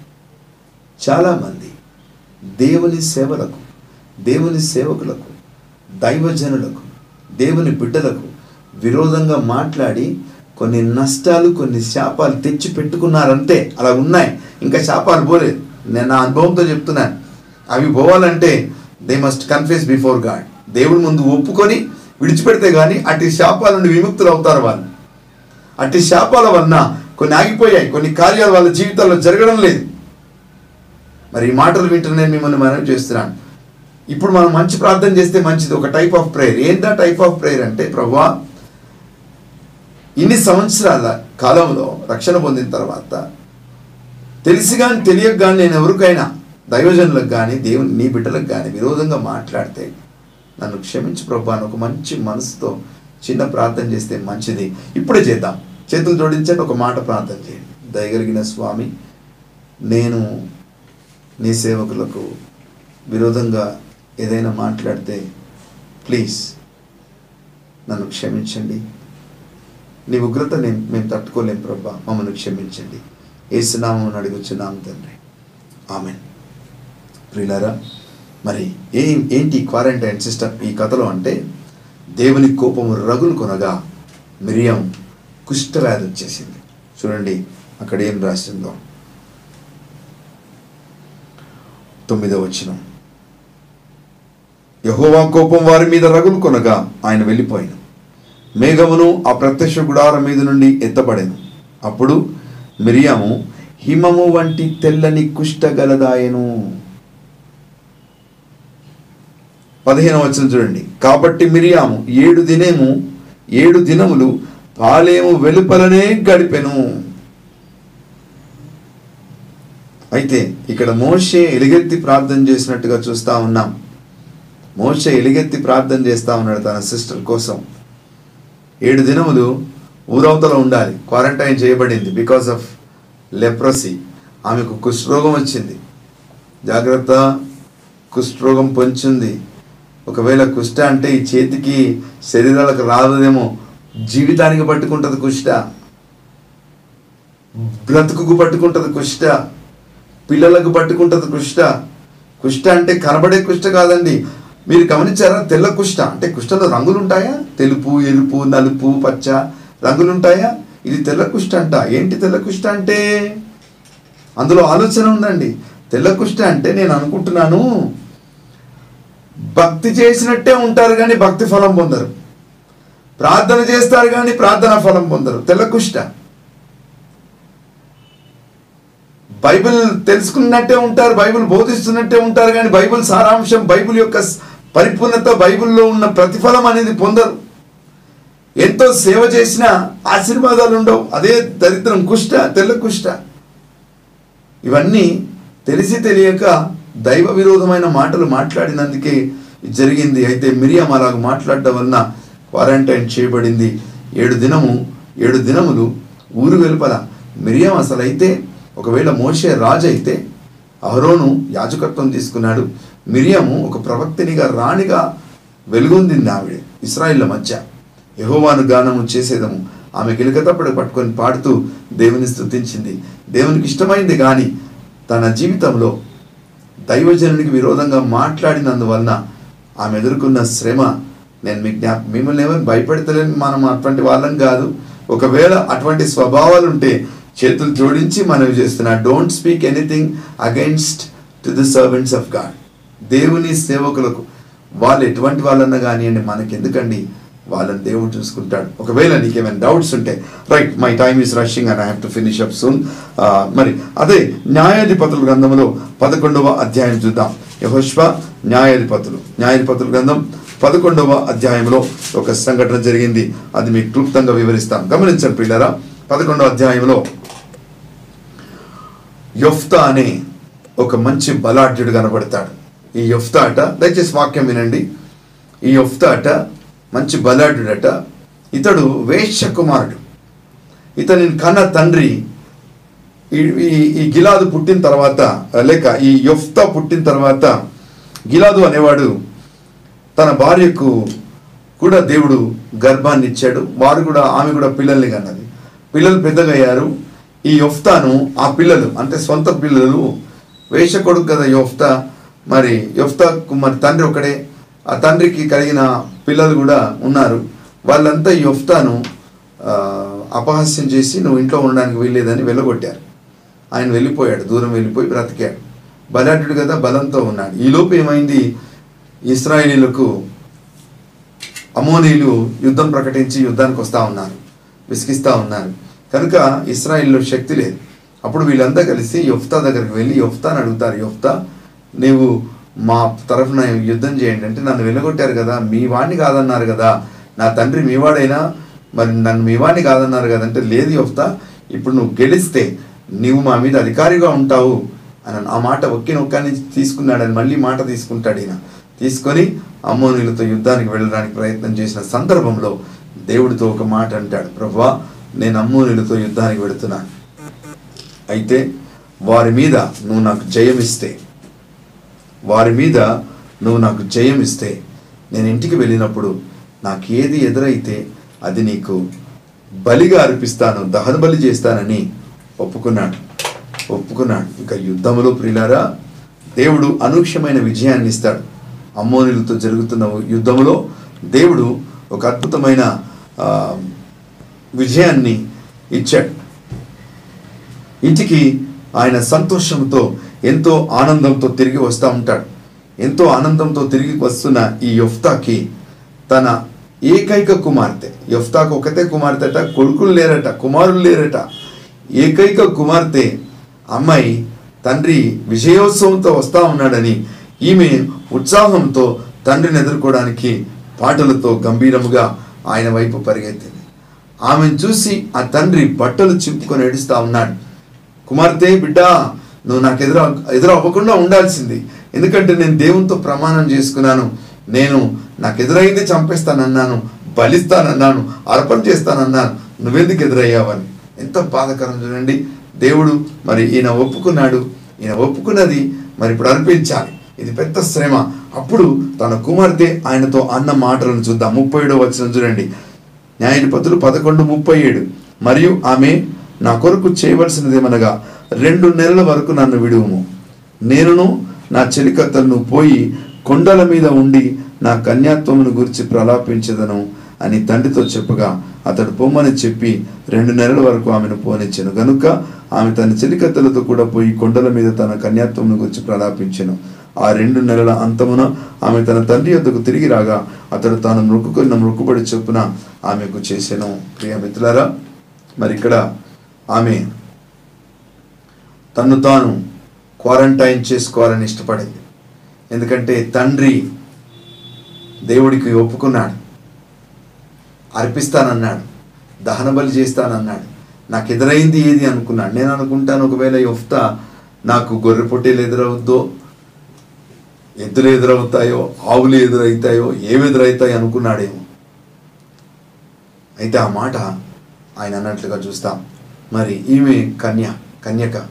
S1: చాలామంది దేవుని సేవలకు దేవుని సేవకులకు దైవజనులకు దేవుని బిడ్డలకు విరోధంగా మాట్లాడి కొన్ని నష్టాలు కొన్ని శాపాలు తెచ్చి పెట్టుకున్నారంటే అలా ఉన్నాయి. ఇంకా శాపాలు పోలేదు. నేను నా అనుభవంతో చెప్తున్నాను అవి పోవాలంటే they must confuse before God దేవుడి ముందు ఒప్పుకొని విడిచిపెడితే కానీ అటు శాపాల నుండి విముక్తులు అవుతారు వాళ్ళు. అటు శాపాల వలన కొన్ని ఆగిపోయాయి కొన్ని కార్యాలు వాళ్ళ జీవితాల్లో జరగడం లేదు. మరి ఈ మాటలు వింటున్న మిమ్మల్ని మనం చేస్తున్నాను. ఇప్పుడు మనం మంచి ప్రార్థన చేస్తే మంచిది. ఒక టైప్ ఆఫ్ ప్రేయర్ ఏందా టైప్ ఆఫ్ ప్రేయర్ అంటే ప్రభా ఇన్ని సంవత్సరాల కాలంలో రక్షణ పొందిన తర్వాత తెలిసి కానీ తెలియక కానీ నేను ఎవరికైనా దైవజనులకు కానీ దేవుని నీ బిడ్డలకు కానీ విరోధంగా మాట్లాడితే నన్ను క్షమించు ప్రభా అని ఒక మంచి మనసుతో చిన్న ప్రార్థన చేస్తే మంచిది. ఇప్పుడే చేద్దాం. చేతులు జోడించండి ఒక మాట ప్రార్థన చేయండి. దయగలిగిన స్వామి నేను నీ సేవకులకు విరోధంగా ఏదైనా మాట్లాడితే ప్లీజ్ నన్ను క్షమించండి. నీ ఉగ్రత నేను మేము తట్టుకోలేం ప్రభా మమ్మల్ని క్షమించండి. ఏసునామం అడుగుచున్నాం తండ్రి. ఆమెన్. ప్రియులారా మరి ఏ ఏంటి క్వారంటైన్ సిస్టమ్ ఈ కథలో అంటే దేవుని కోపము రగులు కొనగా మిరియం కుష్ఠవ్యాధి వచ్చేసింది. చూడండి అక్కడ ఏం రాసిందో. తొమ్మిదో వచ్చిన యహోవా కోపం వారి మీద రగులు కొనగా ఆయన వెళ్ళిపోయాను. మేఘమును ఆ ప్రత్యక్ష గుడారం మీద నుండి ఎత్తపడెను అప్పుడు మిరియాము హిమము వంటి తెల్లని కుష్ఠగలదాయను పదిహేను వచ్చిన చూడండి. కాబట్టి మిరియాము ఏడు దినేము ఏడు దినములు పాలేము వెలుపలనే గడిపెను. అయితే ఇక్కడ మోషే ఎలుగెత్తి ప్రార్థన చేసినట్టుగా చూస్తా ఉన్నాం. మోషే ఎలుగెత్తి ప్రార్థన చేస్తా ఉన్నాడు తన సిస్టర్ కోసం. ఏడు దినములు ఊరవతల ఉండాలి. క్వారంటైన్ చేయబడింది బికాస్ ఆఫ్ లెప్రసీ. ఆమెకు కుష్ఠరోగం వచ్చింది. జాగ్రత్త కుష్ఠరోగం పొంచింది. ఒకవేళ కుష్ట అంటే ఈ చేతికి శరీరాలకు రాదేమో జీవితానికి పట్టుకుంటుంది కుష్ట. బ్రతుకుకు పట్టుకుంటుంది కుష్ట. పిల్లలకు పట్టుకుంటుంది కుష్ట. కుష్ట అంటే కనబడే కుష్ట కాదండి. మీరు గమనించారా? తెల్ల కుష్ట. అంటే కుష్టలో రంగులు ఉంటాయా తెలుపు ఎరుపు నలుపు పచ్చ రంగులు ఉంటాయా ఇది తెల్ల కుష్ట అంట. ఏంటి తెల్ల కుష్ట అంటే? అందులో ఆలోచన ఉందండి. తెల్ల కుష్ట అంటే నేను అనుకుంటున్నాను భక్తి చేసినట్టే ఉంటారు కానీ భక్తి ఫలం పొందరు. ప్రార్థన చేస్తారు కానీ ప్రార్థన ఫలం పొందరు. తెల్ల కుష్ట బైబిల్ తెలుసుకున్నట్టే ఉంటారు బైబిల్ బోధిస్తున్నట్టే ఉంటారు కానీ బైబిల్ సారాంశం బైబిల్ యొక్క పరిపూర్ణత బైబిల్లో ఉన్న ప్రతిఫలం అనేది పొందరు. ఎంతో సేవ చేసినా ఆశీర్వాదాలు ఉండవు. అదే దరిద్రం కుష్ట తెల్ల కుష్ట ఇవన్నీ తెలిసి తెలియక దైవ విరోధమైన మాటలు మాట్లాడినందుకే జరిగింది. అయితే మిరియం అలాగ మాట్లాడడం వలన క్వారంటైన్ చేయబడింది. ఏడు దినము ఏడు దినములు ఊరు వెలుపల మిరియం అసలు అయితే ఒకవేళ మోషే రాజు అయితే అహరోను యాజకత్వం తీసుకున్నాడు. మిరియము ఒక ప్రవక్తినిగా రాణిగా వెలుగొందింది ఆవిడ ఇస్రాయిల్ల మధ్య. యహోవాను గానము చేసేదము ఆమె గిలికతప్పుడు పట్టుకొని పాడుతూ దేవుని స్తుతించింది. దేవునికి ఇష్టమైంది కానీ తన జీవితంలో దైవజనునికి విరోధంగా మాట్లాడినందువలన ఆమె ఎదుర్కొన్న శ్రమ నేను మీ జ్ఞాప మిమ్మల్ని ఏమైనా భయపెడతలేని మనం అటువంటి వాళ్ళం కాదు. ఒకవేళ అటువంటి స్వభావాలు ఉంటే చేతులు జోడించి మనవి చేస్తున్నా. Don't speak anything against to the servants of God దేవుని సేవకులకు వాళ్ళు ఎటువంటి వాళ్ళన్నా కానివ్వండి మనకెందుకండి? వాళ్ళని దేవుడు చూసుకుంటాడు. ఒకవేళ నీకేమైనా డౌట్స్ ఉంటే write my time is rushing and I have to finish up soon మరి అదే న్యాయాధిపతుల గ్రంథంలో పదకొండవ అధ్యాయం చూద్దాం. యహోష్వ న్యాయాధిపతులు. న్యాయాధిపతుల గ్రంథం పదకొండవ అధ్యాయంలో ఒక సంఘటన జరిగింది. అది మీకు క్లుప్తంగా వివరిస్తాం. గమనించండి పిల్లరా పదకొండవ అధ్యాయంలో యొఫ్తా అనే ఒక మంచి బలాఢ్యుడు కనబడతాడు. ఈ యొఫ్తా అట దయచేసి వాక్యం వినండి. ఈ యొఫ్తా అట మంచి బలాఢ్యుడట. ఇతడు వేశ్య కుమారుడు ఇతని కన్న తండ్రి ఈ- ఈ ఈ గిలాదు పుట్టిన తర్వాత లేక ఈ యొఫ్తా పుట్టిన తర్వాత గిలాదు అనేవాడు తన భార్యకు కూడా దేవుడు గర్భాన్ని ఇచ్చాడు. వారు కూడా ఆమె కూడా పిల్లల్ని కన్నది. పిల్లలు పెద్దగా అయ్యారు ఈ యొఫ్తాను ఆ పిల్లలు అంటే సొంత పిల్లలు వేష కొడుకు కదా యొఫ్తా. మరి యొఫ్తాకు మరి తండ్రి ఒకడే ఆ తండ్రికి కలిగిన పిల్లలు కూడా ఉన్నారు. వాళ్ళంతా ఈ యొఫ్తాను అపహాస్యం చేసి నువ్వు ఇంట్లో ఉండడానికి వీల్లేదని వెళ్ళగొట్టారు. ఆయన వెళ్ళిపోయాడు దూరం వెళ్ళిపోయి బ్రతికాడు. బలాఢ్యుడు కదా బలంతో ఉన్నాడు. ఈ లోపు ఏమైంది? ఇస్రాయేలీలకు అమోనీలు యుద్ధం ప్రకటించి యుద్ధానికి వస్తూ ఉన్నారు విసిగిస్తూ ఉన్నారు. కనుక ఇస్రాయిల్లో శక్తి లేదు. అప్పుడు వీళ్ళంతా కలిసి యొఫ్తా దగ్గరికి వెళ్ళి యొఫ్తాని అడుగుతారు. యొఫ్తా నీవు మా తరఫున యుద్ధం చేయండి. అంటే నన్ను వెళ్ళగొట్టారు కదా మీ వాడిని కాదన్నారు కదా. నా తండ్రి మీ వాడైనా మరి నన్ను మీ వాడిని కాదన్నారు కదా. అంటే లేదు యొఫ్తా ఇప్పుడు నువ్వు గెలిస్తే నువ్వు మా మీద అధికారిగా ఉంటావు అని ఆ మాట ఒక్కి నొక్కని తీసుకున్నాడని మళ్ళీ మాట తీసుకుంటాడు ఈయన. తీసుకొని అమ్మోనులతో యుద్ధానికి వెళ్ళడానికి ప్రయత్నం చేసిన సందర్భంలో దేవుడితో ఒక మాట అంటాడు. ప్రభా నేను అమ్మోనులతో యుద్ధానికి వెళుతున్నాను అయితే వారి మీద నువ్వు నాకు జయం ఇస్తే. వారి మీద నువ్వు నాకు జయం ఇస్తే. నేను ఇంటికి వెళ్ళినప్పుడు నాకు ఏది ఎదురైతే అది నీకు బలిగా అర్పిస్తాను దహన బలి చేస్తానని ఒప్పుకున్నాడు. ఒప్పుకున్నాడు. ఇక యుద్ధంలో ప్రియులారా దేవుడు అనూక్ష్యమైన విజయాన్ని ఇస్తాడు. అమ్మోనులతో జరుగుతున్న యుద్ధంలో దేవుడు ఒక అద్భుతమైన విజయాన్ని ఇచ్చాడు. ఇంటికి ఆయన సంతోషంతో ఎంతో ఆనందంతో తిరిగి వస్తూ ఉంటాడు. ఎంతో ఆనందంతో తిరిగి వస్తున్న ఈ యొఫ్తాకి తన ఏకైక కుమార్తె. యొఫ్తాకు ఒకతే కుమార్తెట కొడుకులు లేరట కుమారులు లేరట. ఏకైక కుమార్తె అమ్మాయి తండ్రి విజయోత్సవంతో వస్తా ఉన్నాడని ఈమె ఉత్సాహంతో తండ్రిని ఎదుర్కోవడానికి పాటలతో గంభీరముగా ఆయన వైపు పరిగెత్తింది. ఆమెను చూసి ఆ తండ్రి బట్టలు చింపుకొని ఏడుస్తా ఉన్నాడు. కుమార్తె బిడ్డ నువ్వు నాకు ఎదురు ఎదురు అవ్వకుండా ఉండాల్సింది. ఎందుకంటే నేను దేవునితో ప్రమాణం చేసుకున్నాను. నేను నాకు ఎదురైంది చంపేస్తానన్నాను బలిస్తానన్నాను అర్పణ చేస్తానన్నాను. నువ్వెందుకు ఎదురయ్యావని. ఎంత బాధకరం చూడండి. దేవుడు మరి ఈయన ఒప్పుకున్నాడు. ఈయన ఒప్పుకున్నది మరి ఇప్పుడు అర్పించాలి. ఇది పెద్ద శ్రమ. అప్పుడు తన కుమార్తె ఆయనతో అన్న మాటలను చూద్దాం. ముప్పై ఏడో వచ్చిన చూడండి. న్యాయాధిపతులు పదకొండు ముప్పై ఏడు మరియు ఆమె నా కొరకు చేయవలసినదేమనగా రెండు నెలల వరకు నన్ను విడువుము. నేనును నా చెలికత్తలను పోయి కొండల మీద ఉండి నా కన్యాత్వమును గురించి ప్రలాపించదను. అని తండ్రితో చెప్పగా అతడు పొమ్మని చెప్పి రెండు నెలల వరకు ఆమెను పోనిచ్చాను. గనుక ఆమె తన చెలికత్తలతో కూడా పోయి కొండల మీద తన కన్యాత్వం గురించి ప్రలాపించాను. ఆ రెండు నెలల అంతమున ఆమె తన తండ్రి యొద్దకు తిరిగి రాగా అతడు తాను మొక్కుకున్న మొక్కుబడి చొప్పున ఆమెకు చేశాను ప్రియ మిత్రులారా మరి ఇక్కడ ఆమె తన్ను తాను క్వారంటైన్ చేసుకోవాలని ఇష్టపడింది. ఎందుకంటే తండ్రి దేవుడికి ఒప్పుకున్నాడు. అర్పిస్తానన్నాడు. దహన బలి చేస్తానన్నాడు. నాకు ఎదురైంది ఏది అనుకున్నాడు. నేను అనుకుంటాను ఒకవేళ యొఫ్తా నాకు గొర్రె పొట్టేలు ఎదురవుద్దో ఎద్దులు ఎదురవుతాయో ఆవులు ఎదురవుతాయో ఏవి ఎదురవుతాయో అనుకున్నాడేమో. అయితే ఆ మాట ఆయన అన్నట్లుగా చూస్తాం. మరి ఈమె కన్య కన్యక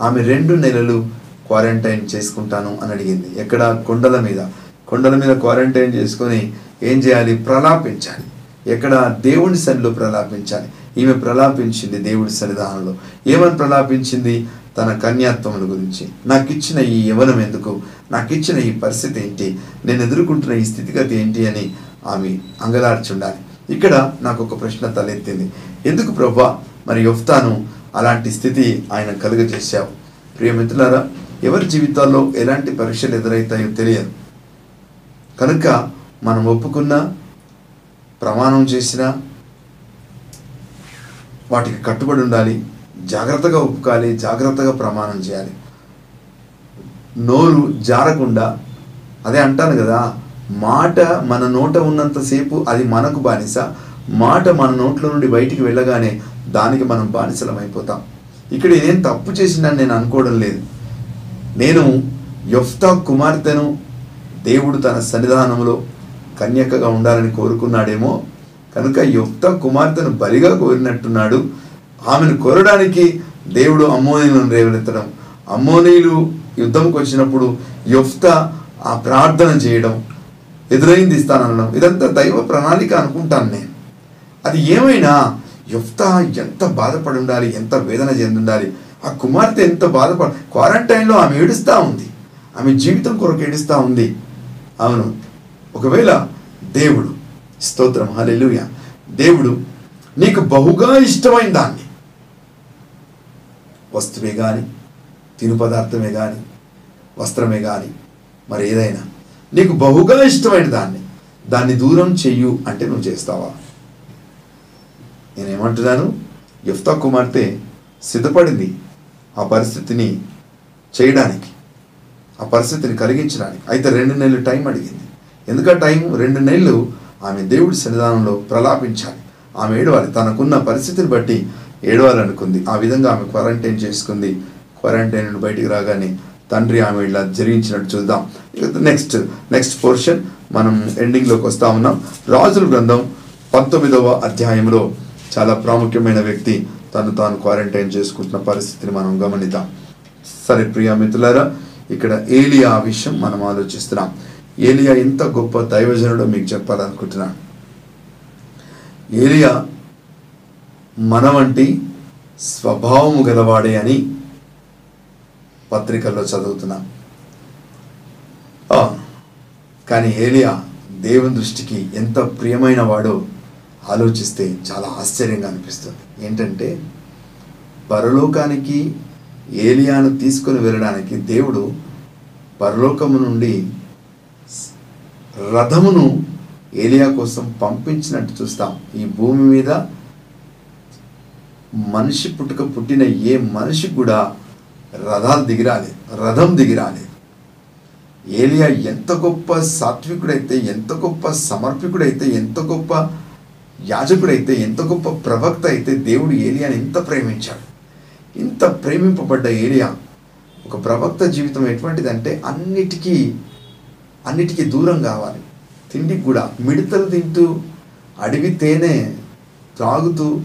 S1: ఆమె రెండు నెలలు క్వారంటైన్ చేసుకుంటాను అని అడిగింది. ఎక్కడ? కొండల మీద. కొండల మీద క్వారంటైన్ చేసుకొని ఏం చేయాలి? ప్రలాపించాలి. ఎక్కడ దేవుని సన్నిలో ప్రలాపించాలి. ఈమె ప్రలాపించింది దేవుడి సన్నిధానంలో. ఏమని ప్రలాపించింది? తన కన్యాత్వముల గురించి. నాకు ఇచ్చిన ఈ యవనం ఎందుకు? నాకు ఇచ్చిన ఈ పరిస్థితి ఏంటి? నేను ఎదుర్కొంటున్న ఈ స్థితిగతి ఏంటి అని ఆమె అంగలార్చుండాలి. ఇక్కడ నాకు ఒక ప్రశ్న తలెత్తింది. ఎందుకు ప్రభా? మరి యొఫ్తాను అలాంటి స్థితి ఆయన కలుగజేశావు. ప్రియమిత్రులారా ఎవరి జీవితాల్లో ఎలాంటి పరీక్షలు ఎదురవుతాయో తెలియదు. కనుక మనం ఒప్పుకున్నా ప్రమాణం చేసినా వాటికి కట్టుబడి ఉండాలి జాగ్రత్తగా ఒప్పుకోవాలి జాగ్రత్తగా ప్రమాణం చేయాలి. నోరు జారకుండా అదే అంటాను కదా మాట మన నోట ఉన్నంతసేపు అది మనకు బానిస మాట మన నోట్లో నుండి బయటికి వెళ్ళగానే దానికి మనం బానిసలం అయిపోతాం. ఇక్కడ ఇదేం తప్పు చేసిందని నేను అనుకోవడం లేదు. నేను యొఫ్తా కుమార్తెను దేవుడు తన సన్నిధానంలో కన్యకగా ఉండాలని కోరుకున్నాడేమో కనుక యుక్త కుమార్తెను బలిగా కోరినట్టున్నాడు. ఆమెను కోరడానికి దేవుడు అమ్మోనీలను రేవెత్తడం. అమ్మోనీలు యుద్ధంకి వచ్చినప్పుడు యుక్త ఆ ప్రార్థన చేయడం ఎదురైంది ఇస్తానడం ఇదంతా దైవ ప్రణాళిక అనుకుంటాను నేను. అది ఏమైనా యుక్త ఎంత బాధపడి ఉండాలి ఎంత వేదన చెంది ఉండాలి ఆ కుమార్తె ఎంత బాధపడ క్వారంటైన్లో ఆమె ఏడుస్తూ ఉంది. ఆమె జీవితం కొరకు ఏడుస్తూ ఉంది. అవును. ఒకవేళ దేవుడు స్తోత్రం హల్లెలూయా. దేవుడు నీకు బహుగా ఇష్టమైన దాన్ని వస్తువే కానీ తిను పదార్థమే కానీ వస్త్రమే కానీ మరి ఏదైనా నీకు బహుగా ఇష్టమైన దాన్ని దాన్ని దూరం చెయ్యు అంటే నువ్వు చేస్తావా? నేనేమంటున్నాను? యఫ్తా కుమార్తె సిద్ధపడింది ఆ పరిస్థితిని చేయడానికి ఆ పరిస్థితిని కలిగించడానికి. అయితే రెండు నెలలు టైం అడిగింది. ఎందుక టైం రెండు నెలలు ఆమె దేవుడి సన్నిధానంలో ప్రలాపించాలి. ఆమె ఏడవాలి. తనకున్న పరిస్థితిని బట్టి ఏడవాలనుకుంది. ఆ విధంగా ఆమె క్వారంటైన్ చేసుకుంది. క్వారంటైన్ నుండి బయటికి రాగానే తండ్రి ఆమె ఇలా జరిగించినట్టు చూద్దాం. నెక్స్ట్ నెక్స్ట్ పోర్షన్ మనం ఎండింగ్లోకి వస్తా ఉన్నాం. రాజుల గ్రంథం పంతొమ్మిదవ అధ్యాయంలో చాలా ప్రాముఖ్యమైన వ్యక్తి తను తాను క్వారంటైన్ చేసుకుంటున్న పరిస్థితిని మనం గమనిద్దాం. సరే ప్రియా మిత్రులారా ఇక్కడ ఏలియా ఆ విషయం మనం ఆలోచిస్తున్నాం. ఏలియా ఎంత గొప్ప దైవజనుడో మీకు చెప్పాలనుకుంటున్నాను ఏలియా మన వంటి స్వభావము గలవాడే అని పత్రికల్లో చదువుతున్నా. కానీ ఏలియా దేవుని దృష్టికి ఎంత ప్రియమైన వాడో ఆలోచిస్తే చాలా ఆశ్చర్యంగా అనిపిస్తుంది. ఏంటంటే పరలోకానికి ఏలియాను తీసుకొని వెళ్ళడానికి దేవుడు పరలోకము నుండి రథమును ఏలియా కోసం పంపించినట్టు చూస్తాం. ఈ భూమి మీద మనిషి పుట్టుక పుట్టిన ఏ మనిషి కూడా రథాలు దిగిరాలేదు. రథం దిగిరాలేదు. ఏలియా ఎంత గొప్ప సాత్వికుడైతే ఎంత గొప్ప సమర్పికుడైతే ఎంత గొప్ప యాజకుడైతే ఎంత గొప్ప ప్రవక్త అయితే దేవుడు ఏలియాని ఎంత ప్రేమించాడు. ఇంత ప్రేమింపబడ్డ ఏలియా ఒక ప్రవక్త జీవితం ఎటువంటిదంటే అన్నిటికీ అన్నిటికీ దూరం కావాలి. తిండికి కూడా మిడతలు తింటూ అడవి తేనె త్రాగుతూ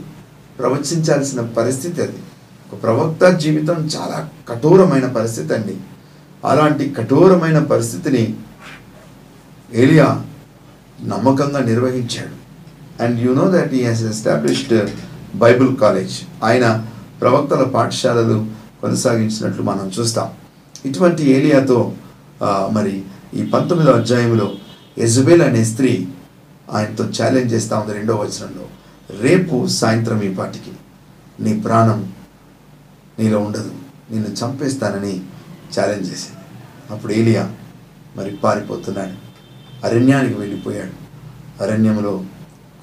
S1: ప్రవచించాల్సిన పరిస్థితి అది. ఒక ప్రవక్త జీవితం చాలా కఠోరమైన పరిస్థితి అండి. అలాంటి కఠోరమైన పరిస్థితిని ఏలియా నమ్మకంగా నిర్వహించాడు. And you know that he has established Bible college. ఆయన ప్రవక్తల పాఠశాలలు కొనసాగించినట్లు మనం చూస్తాం. ఇటువంటి ఏలియాతో మరి ఈ పంతొమ్మిదో అధ్యాయంలో ఎజబెల్ అనే స్త్రీ ఆయనతో ఛాలెంజ్ చేస్తా ఉంది రెండో వచనంలో. రేపు సాయంత్రం ఈ పాటికి నీ ప్రాణం నీలో ఉండదు. నిన్ను చంపేస్తానని ఛాలెంజ్ చేసింది. అప్పుడు ఏలియా మరి పారిపోతున్నాడు. అరణ్యానికి వెళ్ళిపోయాడు. అరణ్యంలో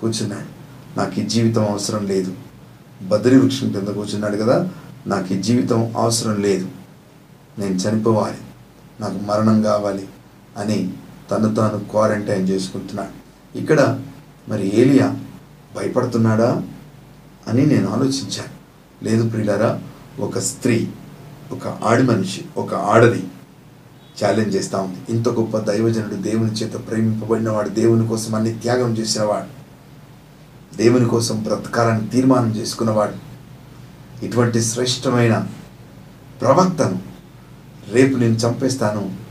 S1: కూర్చున్నాడు. నాకు ఈ జీవితం అవసరం లేదు. బద్రి వృక్షం కింద కూర్చున్నాడు కదా. నాకు ఈ జీవితం అవసరం లేదు. నేను చనిపోవాలి. నాకు మరణం కావాలి. అని తను తాను క్వారంటైన్ చేసుకుంటున్నాడు. ఇక్కడ మరి ఏలియా భయపడుతున్నాడా అని నేను ఆలోచించాను. లేదు ప్రియులారా ఒక స్త్రీ ఒక ఆడి మనిషి ఒక ఆడది ఛాలెంజ్ చేస్తూ ఉంది. ఇంత గొప్ప దైవజనుడు దేవుని చేత ప్రేమింపబడినవాడు దేవుని కోసం అన్ని త్యాగం చేసినవాడు దేవుని కోసం బ్రతకాలని తీర్మానం చేసుకున్నవాడు ఇటువంటి శ్రేష్టమైన ప్రవక్తను రేపు నేను చంపేస్తాను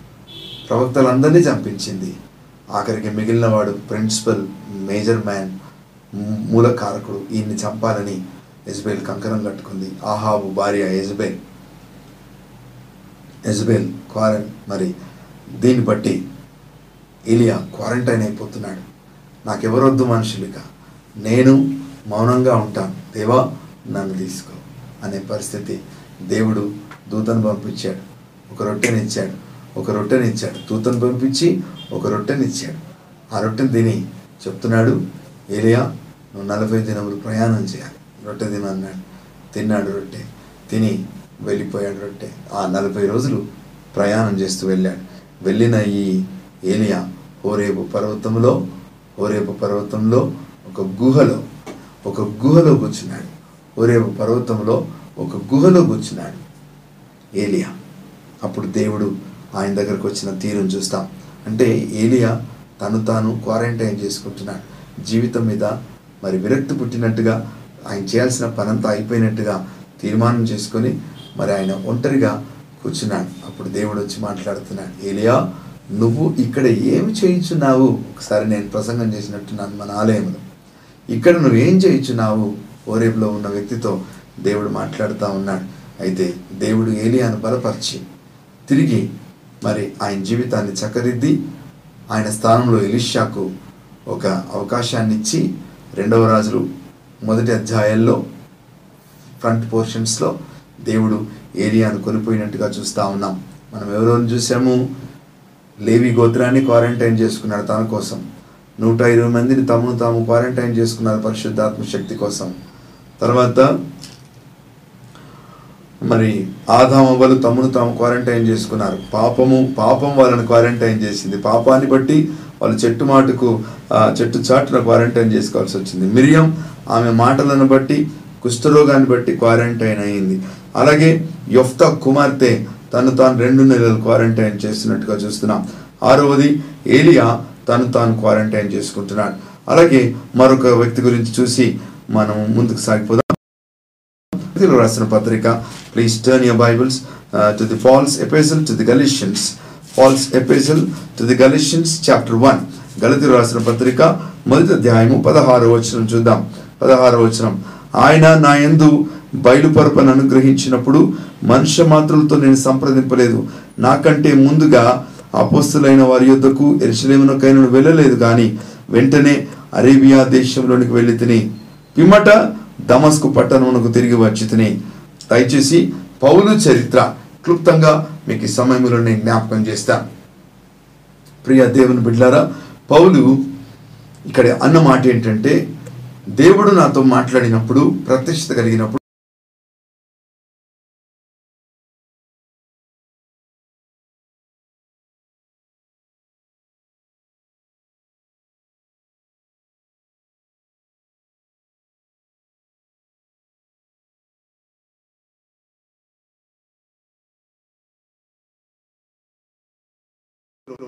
S1: ప్రవక్తలందరినీ చంపించింది. ఆఖరికి మిగిలినవాడు ప్రిన్సిపల్ మేజర్ మ్యాన్ మూ- మూలకారకుడు ఈయన్ని చంపాలని ఎజ్బేల్ కంకణం కట్టుకుంది. ఆహాబు భార్య ఎజ్బేల్ ఎజ్బేల్ క్వారన్ మరి దీన్ని బట్టి ఇలియా క్వారంటైన్ అయిపోతున్నాడు. నాకెవరొద్దు మనుషులిక. నేను మౌనంగా ఉంటాను. దేవా నన్ను తీసుకో అనే పరిస్థితి దేవుడు దూతను పంపించాడు. ఒక రొట్టెనిచ్చాడు ఒక రొట్టెనిచ్చాడు దూతను పంపించి ఒక రొట్టెనిచ్చాడు ఆ రొట్టెని తిని చెప్తున్నాడు ఏలియా నువ్వు నలభై దినములు ప్రయాణం చేయాలి. రొట్టె తినన్నాడు తిన్నాడు రొట్టె. తిని వెళ్ళిపోయాడు రొట్టె. ఆ నలభై రోజులు ప్రయాణం చేస్తూ వెళ్ళాడు. వెళ్ళిన ఈ ఏలియా హోరేపు పర్వతంలో హోరేపు పర్వతంలో ఒక గుహలో ఒక గుహలో కూర్చున్నాడు. హోరేపు పర్వతంలో ఒక గుహలో కూర్చున్నాడు ఏలియా. అప్పుడు దేవుడు ఆయన దగ్గరకు వచ్చిన తీరును చూస్తాం. అంటే ఏలియా తను తాను క్వారంటైన్ చేసుకుంటున్నాడు జీవితం మీద మరి విరక్తి పుట్టినట్టుగా ఆయన చేయాల్సిన పనంతా అయిపోయినట్టుగా తీర్మానం చేసుకొని మరి ఆయన ఒంటరిగా కూర్చున్నాడు. అప్పుడు దేవుడు వచ్చి మాట్లాడుతున్నాడు ఏలియా నువ్వు ఇక్కడ ఏమి చేయించున్నావు? ఒకసారి నేను ప్రసంగం చేసినట్టున్నాను మన ఆలయంలో. ఇక్కడ నువ్వేం చేయించున్నావు? ఓరేపులో ఉన్న వ్యక్తితో దేవుడు మాట్లాడుతూ ఉన్నాడు. అయితే దేవుడు ఏలియాను బలపరిచి తిరిగి మరి ఆయన జీవితాన్ని చక్కదిద్ది ఆయన స్థానంలో ఎలిషాకు ఒక అవకాశాన్ని ఇచ్చి రెండవ రాజులు మొదటి అధ్యాయాల్లో ఫ్రంట్ పోర్షన్స్లో దేవుడు ఏరియాను కొనిపోయినట్టుగా చూస్తూ ఉన్నాం. మనం ఎవరెవరు చూసాము? లేవి గోత్రాన్ని క్వారంటైన్ చేసుకున్నాడు తన కోసం. నూట ఇరవై మందిని తమను తాము క్వారంటైన్ చేసుకున్నారు పరిశుద్ధాత్మ శక్తి కోసం. తర్వాత మరి ఆదామవ్వలు తమను తాము క్వారంటైన్ చేసుకున్నారు. పాపము పాపం వాళ్ళని క్వారంటైన్ చేసింది. పాపాన్ని బట్టి వాళ్ళు చెట్టు మాటకు ఆ, చెట్టు చాటున క్వారంటైన్ చేసుకోవాల్సి వచ్చింది. మిరియం ఆమె మాటలను బట్టి కుష్ఠరోగాన్ని బట్టి క్వారంటైన్ అయింది. అలాగే యొఫ్త కుమార్తె తను తాను రెండు నెలలు క్వారంటైన్ చేస్తున్నట్టుగా చూస్తున్నాం. ఆరవది ఏలియా తను తాను క్వారంటైన్ చేసుకుంటున్నాడు. అలాగే మరొక వ్యక్తి గురించి చూసి మనం ముందుకు సాగిపోదాం. కొరింథీయులకు రాసిన పత్రిక please turn your Bibles to the Paul's epistle to the Galatians Paul's epistle to the Galatians chapter one గలతీలు రాసిన పత్రిక మొదటి అధ్యాయము పదహారు వచనం చూద్దాం. పదహారు వచనం. ఆయన నా యందు బయలుపరపను అనుగ్రహించినప్పుడు మనుష్య మాత్రులతో నేను సంప్రదింపలేదు. నాకంటే ముందుగా అపోస్తులైన వారి యొద్దకు ఎరుసలేమునకైనా వెళ్ళలేదు కానీ వెంటనే అరేబియా దేశంలోనికి వెళ్ళి తిని. పిమ్మట దమస్కు పట్టణమునకు తిరిగి వచ్చి తిని దయచేసి పౌలు చరిత్ర క్లుప్తంగా మీకు ఈ సమయంలో నేను జ్ఞాపకం చేస్తా. ప్రియ దేవుని బిడ్డారా పౌలు ఇక్కడ అన్నమాట ఏంటంటే దేవుడు నాతో మాట్లాడినప్పుడు ప్రతిష్ట కలిగినప్పుడు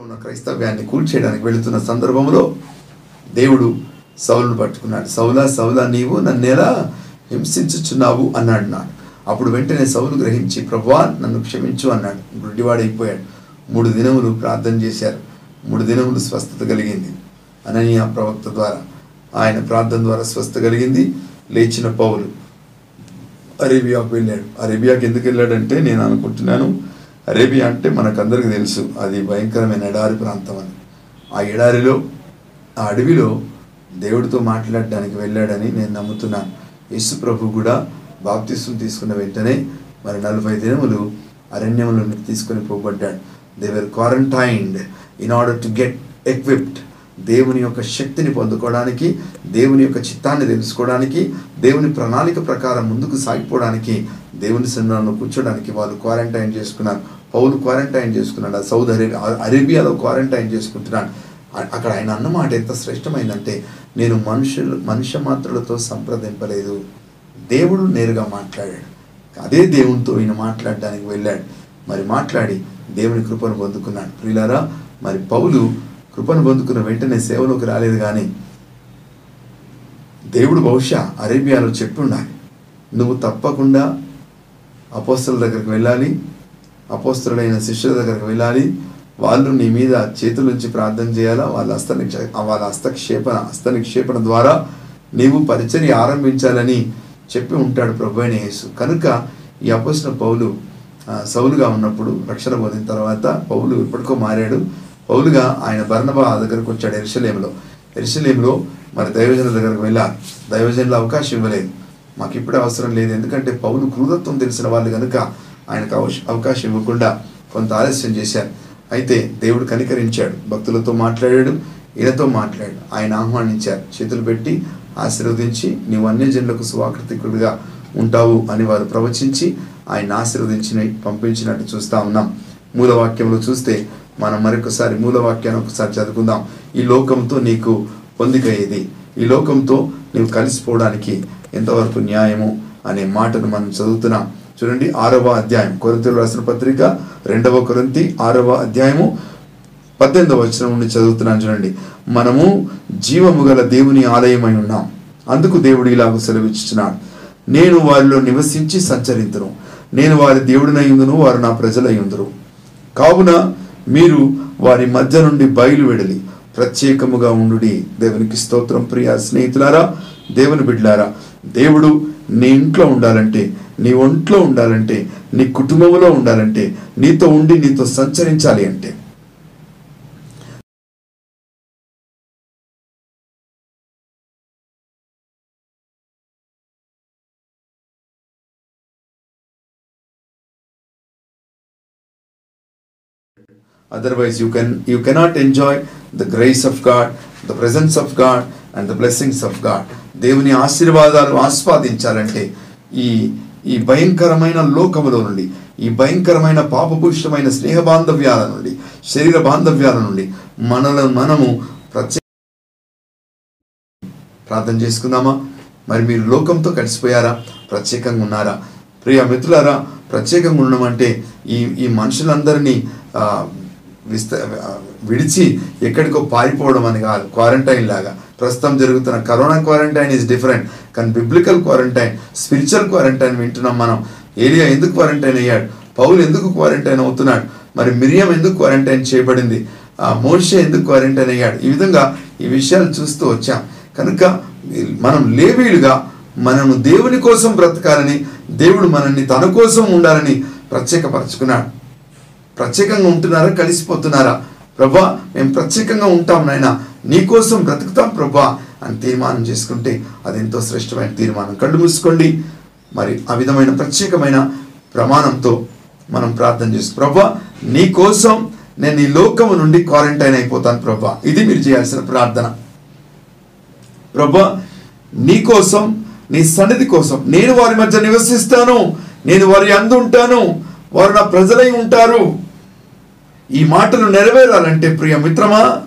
S1: ఉన్న క్రైస్తవ్యాన్ని కూల్చేయడానికి వెళుతున్న సందర్భంలో దేవుడు సౌలును పట్టుకున్నాడు. సౌలా సౌలా నీవు నన్ను ఎలా హింసించుచున్నావు? అన్నాడు నాడు అప్పుడు వెంటనే సౌలు గ్రహించి ప్రభువా నన్ను క్షమించు అన్నాడు. గుడ్డివాడైపోయాడు మూడు దినములు ప్రార్థన చేశారు. మూడు దినములు స్వస్థత కలిగింది. అననీయ ప్రవక్త ద్వారా ఆయన ప్రార్థన ద్వారా స్వస్థత కలిగింది. లేచిన పౌలు అరేబియాకు వెళ్ళాడు. అరేబియాకి ఎందుకు వెళ్ళాడంటే నేను అనుకుంటున్నాను అరేబియా అంటే మనకందరికీ తెలుసు అది భయంకరమైన ఎడారి ప్రాంతం అని ఆ ఎడారిలో ఆ అడవిలో దేవుడితో మాట్లాడడానికి వెళ్ళాడని నేను నమ్ముతున్నాను. యేసు ప్రభు కూడా బాప్తిస్వం తీసుకున్న వెంటనే మరి నలభై దినములు అరణ్యంలో తీసుకొని పోబడ్డాడు. They were quarantined in order to get equipped దేవుని యొక్క శక్తిని పొందుకోవడానికి దేవుని యొక్క చిత్తాన్ని తెలుసుకోవడానికి దేవుని ప్రణాళిక ప్రకారం ముందుకు సాగిపోవడానికి దేవుని సన్నిధానంలో కూర్చోడానికి వాళ్ళు క్వారంటైన్ చేసుకున్నారు. పౌలు క్వారంటైన్ చేసుకున్నాడు. ఆ సౌదీ అరేబియా అరేబియాలో క్వారంటైన్ చేసుకుంటున్నాడు. అక్కడ ఆయన అన్నమాట ఎంత శ్రేష్టమైందంటే నేను మనుషులు మనుష్య మాత్రులతో సంప్రదింపలేదు. దేవుడు నేరుగా మాట్లాడాడు. అదే దేవునితో ఈయన మాట్లాడడానికి వెళ్ళాడు. మరి మాట్లాడి దేవుని కృపను పొందుకున్నాడు. ప్రియులారా మరి పౌలు కృపను పొందుకున్న వెంటనే సేవలోకి రాలేదు కానీ దేవుడు బహుశా అరేబియాలో చెప్పి ఉండాలి నువ్వు తప్పకుండా అపోస్తల దగ్గరికి వెళ్ళాలి అపోస్తలైన శిష్యుల దగ్గరికి వెళ్ళాలి వాళ్ళు నీ మీద చేతుల నుంచి ప్రార్థన చేయాలా? వాళ్ళ హస్త నిక్ష- వాళ్ళ హస్తక్షేపణ హస్త నిక్షేపణ ద్వారా నీవు పరిచర్య ఆరంభించాలని చెప్పి ఉంటాడు ప్రభు అయిన యేసు. కనుక ఈ అపోసిన పౌలు సౌలుగా ఉన్నప్పుడు రక్షణ పొందిన తర్వాత పౌలు ఎప్పటికో మారాడు. పౌలుగా ఆయన బర్ణబా దగ్గరకు వచ్చాడు ఎరుసలేములో ఎరుసలేములో మరి దైవజనుల దగ్గరకు వెళ్ళాలి. దైవజనుల అవకాశం ఇవ్వలేదు. మాకు ఇప్పుడే అవసరం లేదు. ఎందుకంటే పౌలు క్రూరత్వం తెలిసిన వాళ్ళు కనుక ఆయనకు అవశ- అవకాశం ఇవ్వకుండా కొంత ఆలస్యం చేశారు. అయితే దేవుడు కనికరించాడు. భక్తులతో మాట్లాడాడు. ఈయనతో మాట్లాడాడు. ఆయన ఆహ్వానించారు. చేతులు పెట్టి ఆశీర్వదించి నీవు అన్యజనులకు సువాకృతికుడిగా ఉంటావు అని వారు ప్రవచించి ఆయన ఆశీర్వదించి పంపించినట్టు చూస్తా ఉన్నాం. మూలవాక్యంలో చూస్తే మనం మరొకసారి మూలవాక్యాన్ని ఒకసారి చదువుకుందాం. ఈ లోకంతో నీకు పొందికయ్యేది ఈ లోకంతో నీవు కలిసిపోవడానికి ఎంతవరకు న్యాయము అనే మాటను మనం చదువుతున్నాం. చూడండి ఆరవ అధ్యాయం. కొరంతలు రాసిన పత్రిక రెండవ కొరింతి ఆరవ అధ్యాయము పద్దెనిమిదవ వచనం నుండి చదువుతున్నాను చూడండి. మనము జీవము గల దేవుని ఆలయమై ఉన్నాం. అందుకు దేవుడు ఇలాగ సెలవిచ్చుచున్నాడు నేను వారిలో నివసించి సంచరింతును. నేను వారి దేవుడినయ్యుందును వారు నా ప్రజలయ్యుందరు కావున మీరు వారి మధ్య నుండి బయలువెడలి ప్రత్యేకముగా ఉండుడి. దేవునికి స్తోత్రం ప్రియ స్నేహితులారా దేవుని బిడ్లారా దేవుడు నీ ఇంట్లో ఉండాలంటే నీ ఒంట్లో ఉండాలంటే నీ కుటుంబంలో ఉండాలంటే నీతో ఉండి నీతో సంచరించాలి అంటే otherwise you can you cannot enjoy the grace of God the presence of God and the blessings of God దేవుని ఆశీర్వాదాలు ఆస్వాదించాలంటే ఈ ఈ భయంకరమైన లోకములో నుండి ఈ భయంకరమైన పాపపురుషమైన స్నేహ బాంధవ్యాల నుండి శరీర బాంధవ్యాల నుండి మనలను మనము ప్రత్యేక ప్రార్థన చేసుకుందామా? మరి మీరు లోకంతో కలిసిపోయారా? ప్రత్యేకంగా ఉన్నారా? ప్రియ మిత్రులారా ప్రత్యేకంగా ఉండడం అంటే ఈ ఈ మనుషులందరినీ విస్త విడిచి ఎక్కడికో పారిపోవడం అని కాదు. క్వారంటైన్ లాగా. ప్రస్తుతం జరుగుతున్న కరోనా క్వారంటైన్ ఈజ్ డిఫరెంట్ కానీ బిబ్లికల్ క్వారంటైన్ స్పిరిచువల్ క్వారంటైన్ వింటున్నాం మనం. ఏలియా ఎందుకు క్వారంటైన్ అయ్యాడు? పౌలు ఎందుకు క్వారంటైన్ అవుతున్నాడు? మరి మిరియం ఎందుకు క్వారంటైన్ చేయబడింది? ఆ మోషే ఎందుకు క్వారంటైన్ అయ్యాడు? ఈ విధంగా ఈ విషయాలు చూస్తూ వచ్చాం. కనుక మనం లేవీలుగా మనము దేవుని కోసం బ్రతకాలని దేవుడు మనల్ని తన కోసం ఉండాలని ప్రత్యేకపరచుకున్నాడు. ప్రత్యేకంగా ఉంటున్నారా? కలిసిపోతున్నారా? ప్రభా మేము ప్రత్యేకంగా ఉంటాం నాయన. నీకోసం బ్రతుకుతాం ప్రభా అని తీర్మానం చేసుకుంటే అది ఎంతో శ్రేష్టమైన తీర్మానం. కళ్ళు మూసుకోండి. మరి ఆ విధమైన ప్రత్యేకమైన ప్రమాణంతో మనం ప్రార్థన చేస్తాం. ప్రభా నీ కోసం నేను ఈ లోకము నుండి క్వారంటైన్ అయిపోతాను ప్రభా. ఇది మీరు చేయాల్సిన ప్రార్థన. ప్రభా నీ కోసం నీ సన్నిధి కోసం నేను వారి మధ్య నివసిస్తాను. నేను వారి అందు ఉంటాను. వారు నా ప్రజలై ఉంటారు. ఈ మాటలు నెరవేరాలంటే ప్రియ మిత్రమా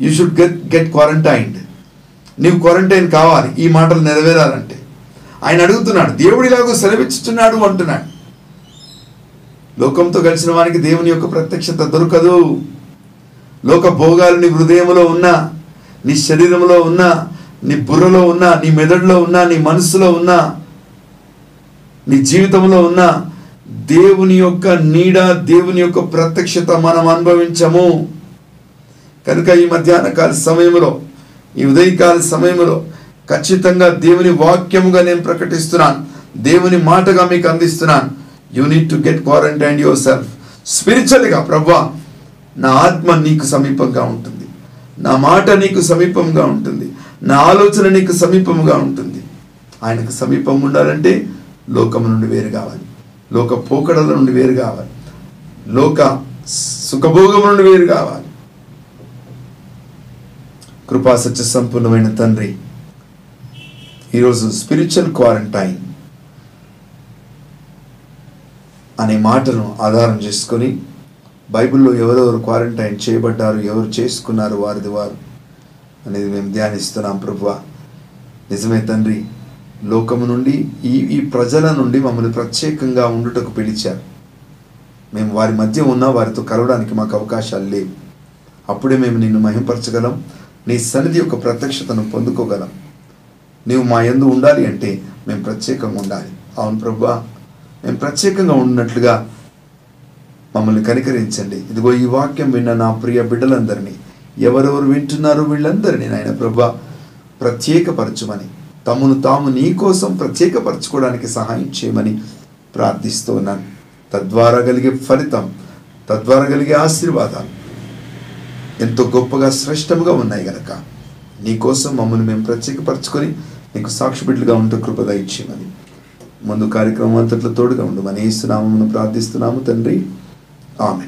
S1: you should get get quarantined నీవు క్వారంటైన్ కావాలి ఈ మాటలు నెరవేరాలంటే. ఆయన అడుగుతున్నాడు దేవుడిలాగూ సెలవిచ్చుతున్నాడు అంటున్నాడు. లోకంతో కలిసిన వానికి దేవుని యొక్క ప్రత్యక్షత దొరకదు. లోక భోగాలు నీ హృదయంలో ఉన్నా నీ శరీరంలో ఉన్నా నీ బుర్రలో ఉన్నా నీ మెదడులో ఉన్నా నీ మనసులో ఉన్నా నీ జీవితంలో ఉన్న దేవుని యొక్క నీడ దేవుని యొక్క ప్రత్యక్షత మనం అనుభవించము. కనుక ఈ మధ్యాహ్న కాల సమయంలో ఈ ఉదయకాల సమయంలో ఖచ్చితంగా దేవుని వాక్యముగా నేను ప్రకటిస్తున్నాను. దేవుని మాటగా మీకు అందిస్తున్నాను. You need to get quarantine yourself స్పిరిచువల్గా ప్రభా నా ఆత్మ నీకు సమీపంగా ఉంటుంది. నా మాట నీకు సమీపంగా ఉంటుంది. నా ఆలోచన నీకు సమీపంగా ఉంటుంది. ఆయనకు సమీపం ఉండాలంటే లోకం నుండి వేరు కావాలి. లోక పోకడల నుండి వేరు కావాలి. లోక సుఖభోగం నుండి వేరు కావాలి. కృపా సత్య సంపూర్ణమైన తండ్రి ఈరోజు స్పిరిచువల్ క్వారంటైన్ అనే మాటను ఆధారం చేసుకొని బైబిల్లో ఎవరెవరు క్వారంటైన్ చేయబడ్డారు ఎవరు చేసుకున్నారు వారిది వారు అనేది మేము ధ్యానిస్తున్నాం ప్రభు నిజమే తండ్రి లోకము నుండి ఈ ఈ ప్రజల నుండి మమ్మల్ని ప్రత్యేకంగా ఉండుటకు పిలిచారు. మేము వారి మధ్య ఉన్న వారితో కలవడానికి మాకు అవకాశాలు లేవు. అప్పుడే మేము నిన్ను మహింపరచగలం. నీ సన్నిధి యొక్క ప్రత్యక్షతను పొందుకోగలం. నీవు మా ఎందు ఉండాలి అంటే మేము ప్రత్యేకంగా ఉండాలి. అవును ప్రభా మేము ప్రత్యేకంగా ఉన్నట్లుగా మమ్మల్ని కనికరించండి. ఇదిగో ఈ వాక్యం విన్న నా ప్రియ బిడ్డలందరినీ ఎవరెవరు వింటున్నారో వీళ్ళందరినీ నాయన ప్రభా ప్రత్యేకపరచుమని. తమను తాము నీ కోసం ప్రత్యేకపరచుకోవడానికి సహాయం చేయమని ప్రార్థిస్తూ ఉన్నాను తద్వారా కలిగే ఫలితం తద్వారా కలిగే ఆశీర్వాదాలు ఎంతో గొప్పగా శ్రేష్టముగా ఉన్నాయి గనక. నీకోసం మమ్మల్ని మేము ప్రత్యేకపరచుకొని నీకు సాక్షిబిడ్లుగా ఉంటూ కృపద ఇచ్చేయమని ముందు కార్యక్రమం అంతట్లో తోడుగా ఉండమని ఏసునామమును ప్రార్థిస్తున్నాము తండ్రి. ఆమె